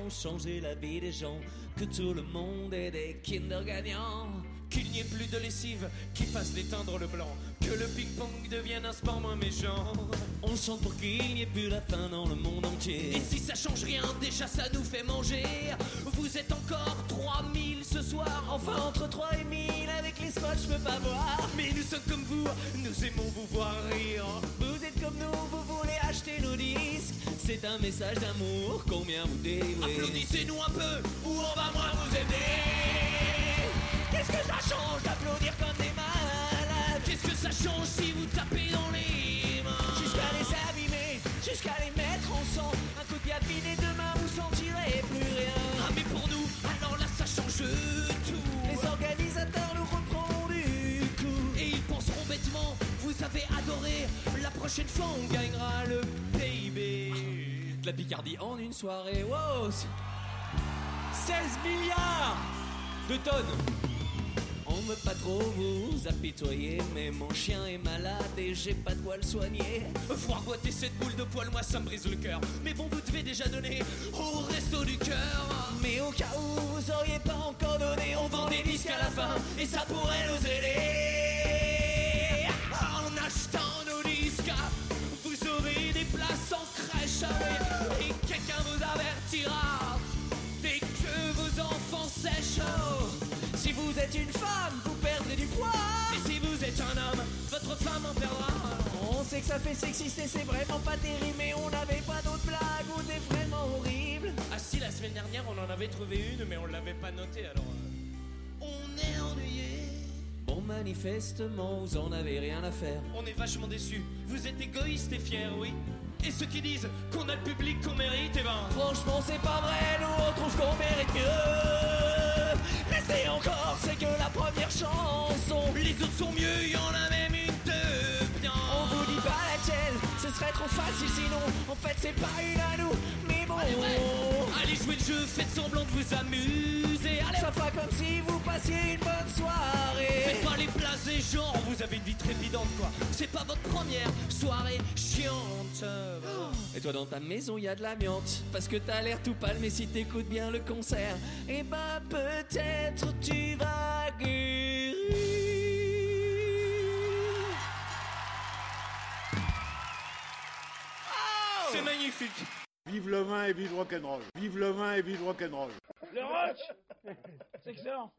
Changer la vie des gens, que tout le monde ait des Kinder gagnants. Qu'il n'y ait plus de lessive qui fasse déteindre le blanc. Que le ping-pong devienne un sport moins méchant. On chante pour qu'il n'y ait plus la faim dans le monde entier. Et si ça change rien, déjà ça nous fait manger. Vous êtes encore 3000 ce soir. Enfin, entre 3 et 1000, avec les spots, je peux pas voir. Mais nous sommes comme vous, nous aimons vous voir rire. Vous êtes comme nous, vous voulez acheter nos disques. C'est un message d'amour, combien vous délivrez. Applaudissez-nous un peu, ou on va moins vous aider. Qu'est-ce que ça change d'applaudir comme des malades? Qu'est-ce que ça change si vous tapez dans les mains? Jusqu'à les abîmer, jusqu'à les mettre en sang. Un coup de pied et demain vous sentirez plus rien. Ah mais pour nous, alors là ça change tout. Les organisateurs nous reprendront du coup. Et ils penseront bêtement, vous avez adoré. Prochaine fois on gagnera le PIB. De la Picardie en une soirée, wow 16 milliards de tonnes on veut pas trop vous apitoyer, mais mon chien est malade et j'ai pas de quoi le soigner. Voir boiter cette boule de poil, moi ça me brise le cœur. Mais bon, vous devez déjà donner au resto du cœur. Mais au cas où vous auriez pas encore donné, on vend des disques à la fin et ça pourrait nous aider. Et quelqu'un vous avertira dès que vos enfants sèchent. Si vous êtes une femme, vous perdrez du poids. Et si vous êtes un homme, votre femme en perdra. On sait que ça fait sexiste et c'est vraiment pas terrible, mais on n'avait pas d'autres blagues ou des vraiment horribles. Ah si, la semaine dernière on en avait trouvé une, mais on l'avait pas notée alors. euh, On est ennuyé. Bon, manifestement, vous en avez rien à faire. On est vachement déçus. Vous êtes égoïste et fier, oui. Et ceux qui disent qu'on a le public qu'on mérite, eh ben. Franchement, c'est pas vrai, nous on trouve qu'on mérite mieux. Restez encore, c'est que la première chanson. Les autres sont mieux, y en a même une. Ce serait trop facile sinon. En fait, c'est pas une à nous, mais bon. Allez, ouais. Allez jouer le jeu, faites semblant de vous amuser. Allez, Ça fera comme si vous passiez une bonne soirée. Faites pas les blasés, genre vous avez une vie trépidante quoi. C'est pas votre première soirée chiante. Et toi dans ta maison y a de l'amiante Parce que t'as l'air tout pâle mais si t'écoutes bien le concert Et bah peut-être tu vas guérir magnifique. Vive le vin et vive rock'n'roll. Vive le vin et vive rock'n'roll. Le rock C'est excellent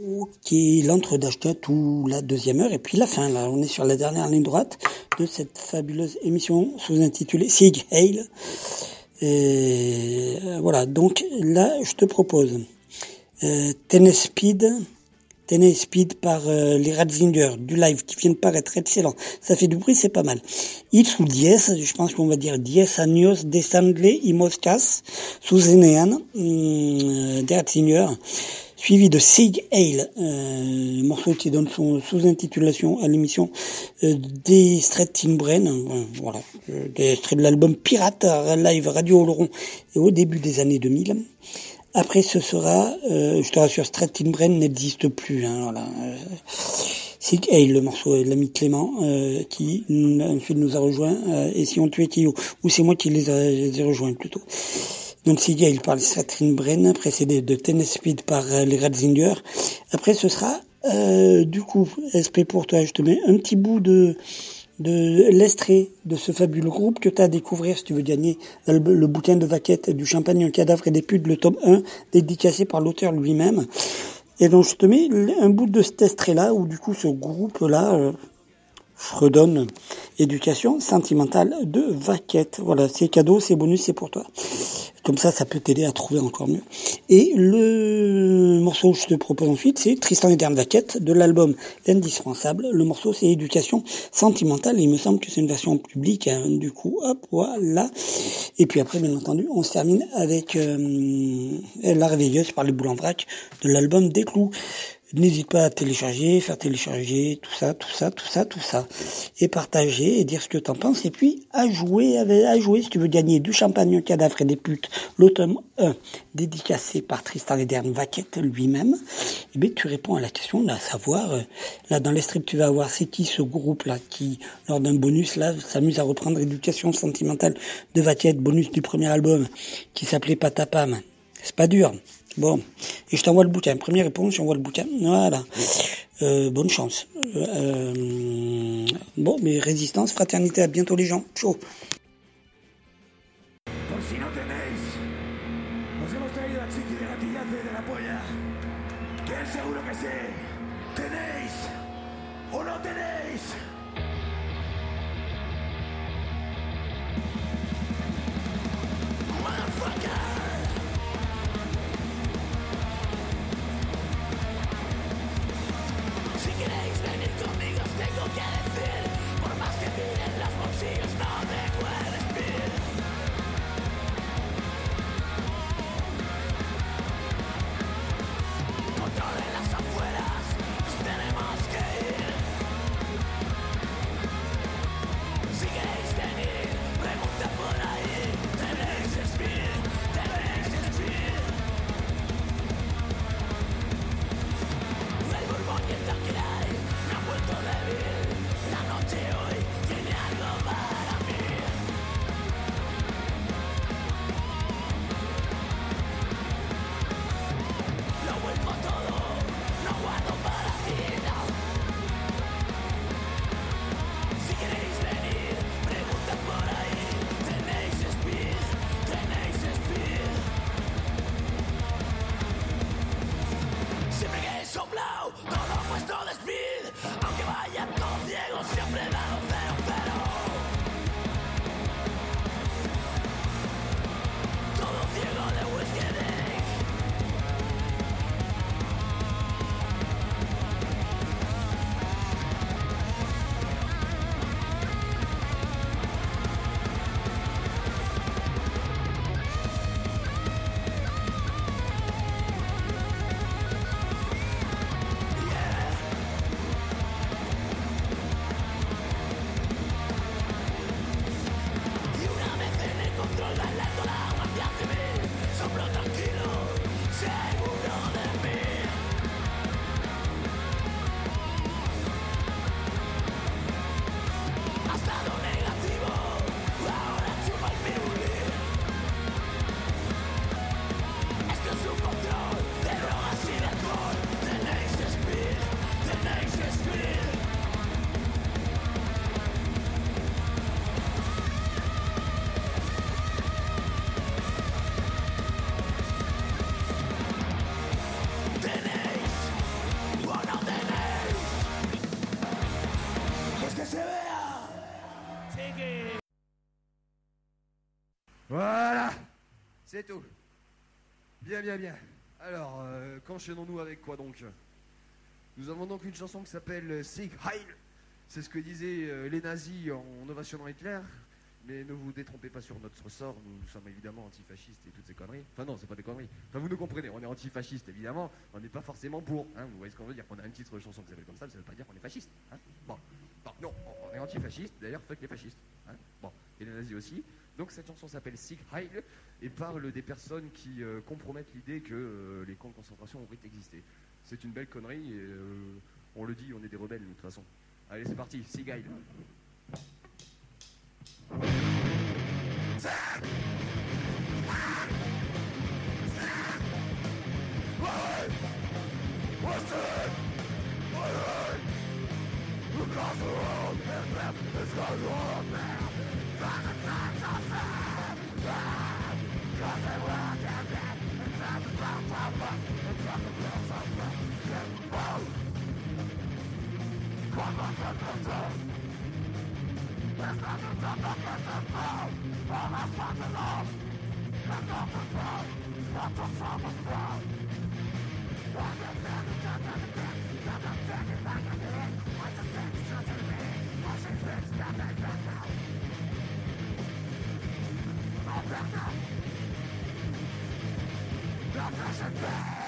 Ok, l'entre d'Ashkatou, la deuxième heure, et puis la fin, là, on est sur la dernière ligne droite de cette fabuleuse émission sous-intitulée Sig Hail. Et euh, voilà, donc là, je te propose euh, Tennis Speed, Tennis Speed par euh, les Ratzinger, du live qui vient de paraître excellent. Ça fait du bruit, c'est pas mal. Il sous dièse, je pense qu'on va dire dièse años descendle y moscas, sous Enean, hum, des Ratzinger suivi de Sig Hale, euh, morceau qui donne son sous-intitulation à l'émission euh, des Straight Brain, euh, voilà, des de l'album Pirate Live Radio Oloron et au début des années 2000. Après ce sera, euh, je te rassure, Straight Brain n'existe plus, hein, voilà. Euh, Sig Hale, le morceau de l'ami Clément, qui en fait, nous a rejoint, et si on tuait Kyo, ou c'est moi qui les, les ai rejoints plutôt. Donc Siga, il parle Catherine Brenn, précédé de Tennis Speed par les Ratzinger. Après, ce sera, euh, du coup, SP pour toi, je te mets un petit bout de de de ce fabuleux groupe que tu as à découvrir si tu veux gagner le, le bouquin de vaquette du champagne, un cadavre et des putes, le tome 1, dédicacé par l'auteur lui-même. Et donc je te mets un bout de cet extrait-là, où du coup ce groupe-là euh, redonne éducation sentimentale de vaquette. Voilà, c'est cadeau, c'est bonus, c'est pour toi. Comme ça, ça peut t'aider à trouver encore mieux. Et le morceau que je te propose ensuite, c'est Tristan et Vaquette de l'album L'indispensable. Le morceau, c'est éducation sentimentale. Il me semble que c'est une version publique. hein. Du coup, hop, voilà. Et puis après, bien entendu, on se termine avec euh, La Réveilleuse par les vrac de l'album Des Clous. N'hésite pas à télécharger, faire télécharger, tout ça, tout ça, tout ça, tout ça. Et partager et dire ce que t'en penses. Et puis, à jouer, à jouer si tu veux gagner du champagne, un cadavre et des putes. L'automne 1, dédicacé par Tristan Lederne Vaquette lui-même. Et bien, tu réponds à la question, là, à savoir, euh, là, dans l'extrait que tu vas avoir, c'est qui ce groupe-là qui, lors d'un bonus, là, s'amuse à reprendre éducation sentimentale de Vaquette, bonus du premier album, qui s'appelait Patapam. C'est pas dur. Bon, et je t'envoie le bouquin. Première réponse, j'envoie le bouquin. Voilà. Euh, bonne chance. Euh, bon, mais résistance, fraternité, à bientôt les gens. Chaud. Bien, bien, bien. Alors, euh, qu'enchaînons-nous avec quoi donc? Nous avons donc une chanson qui s'appelle Sieg Heil. C'est ce que disaient euh, les nazis en ovationnant Hitler. Mais ne vous détrompez pas sur notre sort, nous sommes évidemment antifascistes et toutes ces conneries. Enfin non, c'est pas des conneries. Enfin vous nous comprenez, on est antifasciste évidemment, on n'est pas forcément pour. Hein, vous voyez ce qu'on veut dire On a un titre de chanson qui s'appelle comme ça, ça veut pas dire qu'on est fasciste. Hein bon. bon, non, on est antifasciste, d'ailleurs fuck les fascistes. Hein bon, et les nazis aussi. Donc cette chanson s'appelle Sieg Heil et parle des personnes qui euh, compromettent l'idée que euh, les camps de concentration auraient existé. C'est une belle connerie et euh, on le dit, on est des rebelles de toute façon. Allez, c'est parti, Sieg Heil. What the fuck is wrong? What the fuck is wrong? Bon,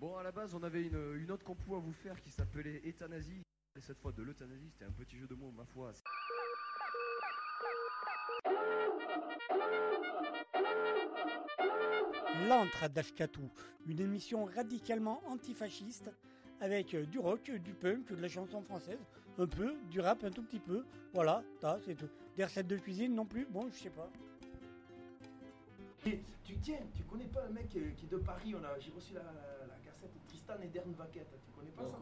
Bon, à la base, on avait une, une autre compo à vous faire qui s'appelait Euthanasie. Et cette fois de l'euthanasie, c'était un petit jeu de mots, ma foi. L'antre d'Ashkatou, une émission radicalement antifasciste avec du rock, du punk, de la chanson française, un peu, du rap un tout petit peu. Voilà, ça, c'est tout. Des recettes de cuisine non plus, bon, je sais pas. Et tu tiens, tu connais pas un mec euh, qui est de Paris, on a, j'ai reçu la, et Dern Vaquette, tu connais pas ça.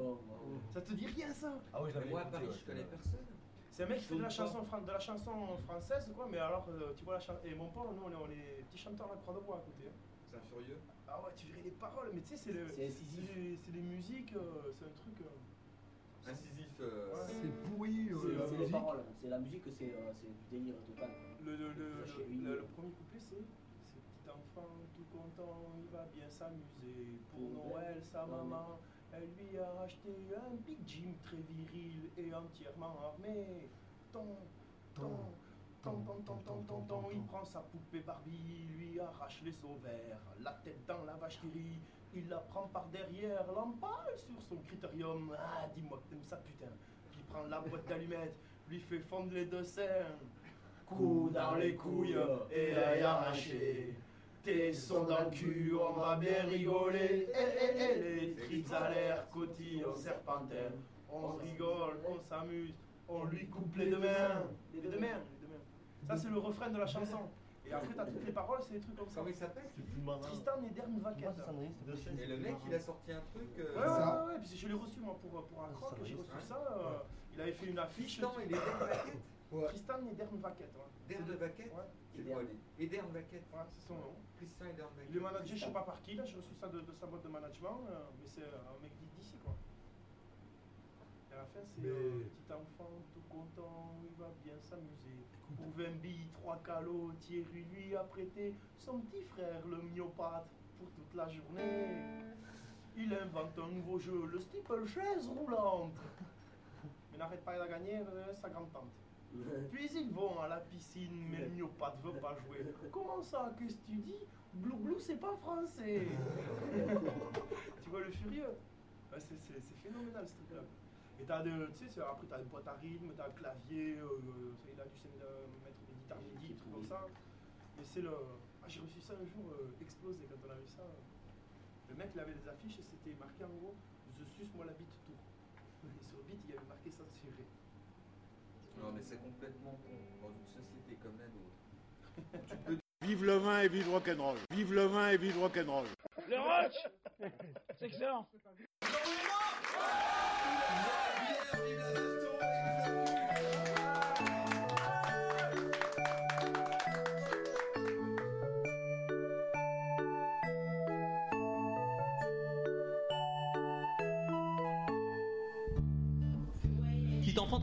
Ça te dit rien ça Ah oui, je l'avais Moi, à Paris, ouais, je connais personne. C'est un mec qui fait de la chanson, fran- de la chanson française quoi, mais alors euh, tu vois la chanson. Et mon père, nous on est, on est petits chanteurs à prendre voix à côté. hein. C'est un furieux? Ah ouais, tu verrais les paroles, mais tu sais, c'est le. C'est incisif. c'est les- C'est des musiques, euh, c'est un truc. euh, Incisif. euh, C'est pourri, C'est les musique. paroles, c'est la musique, c'est euh, c'est du délire total. Le, le, le, La le- chérie, le- le premier couplet c'est enfant tout content, il va bien s'amuser. Pour Noël, sa maman, elle lui a acheté un Big Jim très viril et entièrement armé. Ton, ton, ton, ton, ton, ton, ton, ton, il prend sa poupée Barbie, lui arrache les ovaires, la tête dans la vache qui rit, il la prend par derrière, l'empale sur son critérium. Ah, dis-moi que t'aimes ça, putain. Puis il prend la boîte d'allumettes, lui fait fondre les deux seins. Coup dans les couilles et œil arraché. Tes sons dans le cul, on va bien rigoler. Eh, eh, eh, les tripes à l'air, cotilles en serpentin. On rigole, on s'amuse, on lui coupe les deux mains. Les deux mains, les deux mains. Ça, c'est le refrain de la chanson. Et après, t'as toutes les paroles, c'est des trucs comme ça. Comment il s'appelle Tristan et Dern Vaquette. Et le mec, il a sorti un truc. euh, Ouais, ouais, ouais, ouais, puis je l'ai reçu moi pour, pour un croc, j'ai reçu ça. euh, il avait fait une affiche. Tristan et les Dern Vaquette Tristan et Dern Vaquette, ouais. Dern Vaquette Ouais. Edern Vaquette Ouais, c'est son nom. Il est managé, je sais pas par qui, là, j'ai reçu ça de, de sa boîte de management, euh, mais c'est un mec d'ici, quoi. Et à la fin, c'est euh, petit enfant tout content, il va bien s'amuser. Pour 20 billes, 3 calots, Thierry lui a prêté son petit frère, le myopathe, pour toute la journée. Il invente un nouveau jeu, le steeple chaise roulante. Mais n'arrête pas de gagner, euh, sa grande-tante. Puis ils vont à la piscine, mais le myopathe veut pas jouer. Comment ça, qu'est-ce que tu dis? Blou blou, c'est pas français. tu vois le furieux? C'est, phénoménal ce truc-là. Et t'as de, tu sais, après t'as une boîte à rythme, t'as un clavier, euh, euh, il a dû euh, mettre des guitares midi, des trucs comme ça. Mais c'est le. Ah, j'ai reçu ça un jour euh, explosé quand on a vu ça. Le mec, il avait des affiches et c'était marqué en gros Je suce moi la bite tout. Et sur le beat, il avait marqué ça tiré. Non, mais c'est complètement con. Dans une société comme la nôtre. Vive le vin et vive rock'n'roll. Vive le vin et vive rock'n'roll. Le rock C'est excellent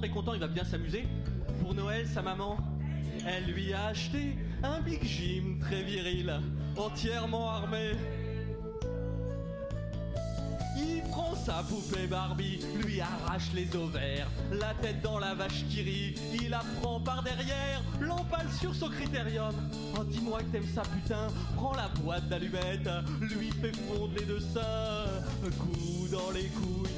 content, il va bien s'amuser. Pour Noël, sa maman, elle lui a acheté un Big Jim très viril, entièrement armé. Il prend sa poupée Barbie, lui arrache les ovaires, la tête dans la vache qui rit, il la prend par derrière, l'empale sur son critérium. Oh dis-moi que t'aimes ça putain, prends la boîte d'allumettes, lui fait fondre les deux seins, coup dans les couilles.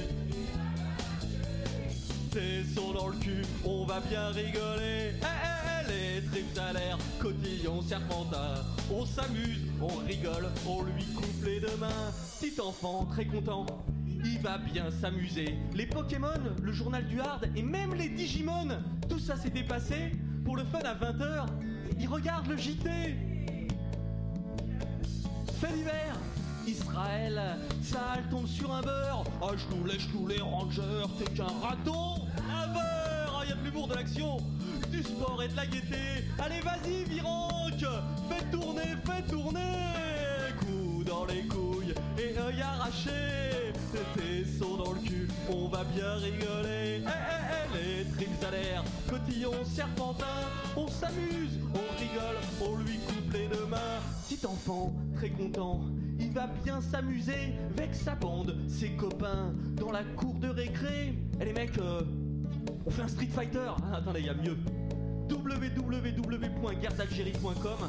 Tes sons dans le cul, on va bien rigoler. Eh, eh, eh, les tripes à l'air, cotillon serpentin. On s'amuse, on rigole, on lui coupe les deux mains. Petit enfant très content, il va bien s'amuser. Les Pokémon, le journal du hard et même les Digimon, tout ça s'était passé pour le fun à 20h. Il regarde le JT. Fait l'hiver Israël, sale tombe sur un beurre. Ah je nous lèche tous les rangers, t'es qu'un raton. Un beurre. Ah y a de l'humour, de l'action. Du sport et de la gaieté. Allez vas-y Viranque Fais tourner, fais tourner. Coup dans les couilles et œil arraché. Tes sons dans le cul, on va bien rigoler. Eh eh eh les tripes à l'air. Cotillon serpentin. On s'amuse, on rigole, on lui coupe les deux mains. Petit enfant, très content il va bien s'amuser avec sa bande, ses copains, dans la cour de récré. Et les mecs, euh, on fait un Street Fighter. Ah, attendez, il y a mieux. www.guerredalgérie.com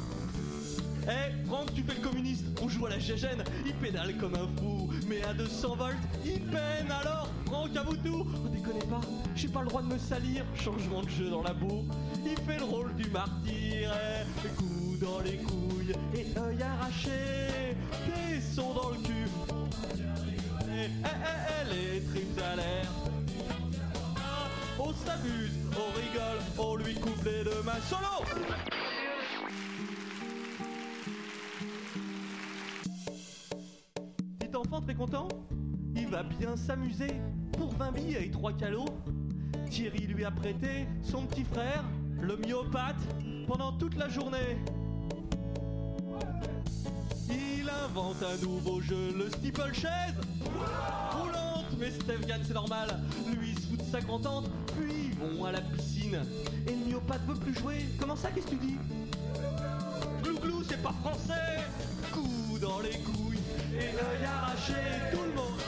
Eh, Franck, tu fais le communiste, on joue à la gégène, il pédale comme un fou, mais à 200 volts, il peine. Alors, Franck, à vous tout. Oh, déconnez pas, j'ai pas le droit de me salir, changement de jeu dans la boue, il fait le rôle du martyr, eh, coup dans les couilles et œil arraché, tes sons dans le cul, eh, eh, eh, les tripes à l'air, on s'amuse, on rigole, on lui coupe les deux mains, solo Petit enfant très content Il va bien s'amuser pour 20 billes et 3 calots. Thierry lui a prêté son petit frère, le myopathe, pendant toute la journée. Invente un nouveau jeu, le steeple chaise roulante. Mais Steph gagne, c'est normal. Lui, se fout de sa contente. Puis ils vont à la piscine. Et le myopathe veut plus jouer. Comment ça, qu'est-ce que tu dis? Glou glou, c'est pas français. Coup dans les couilles et l'œil arraché, tout le monde.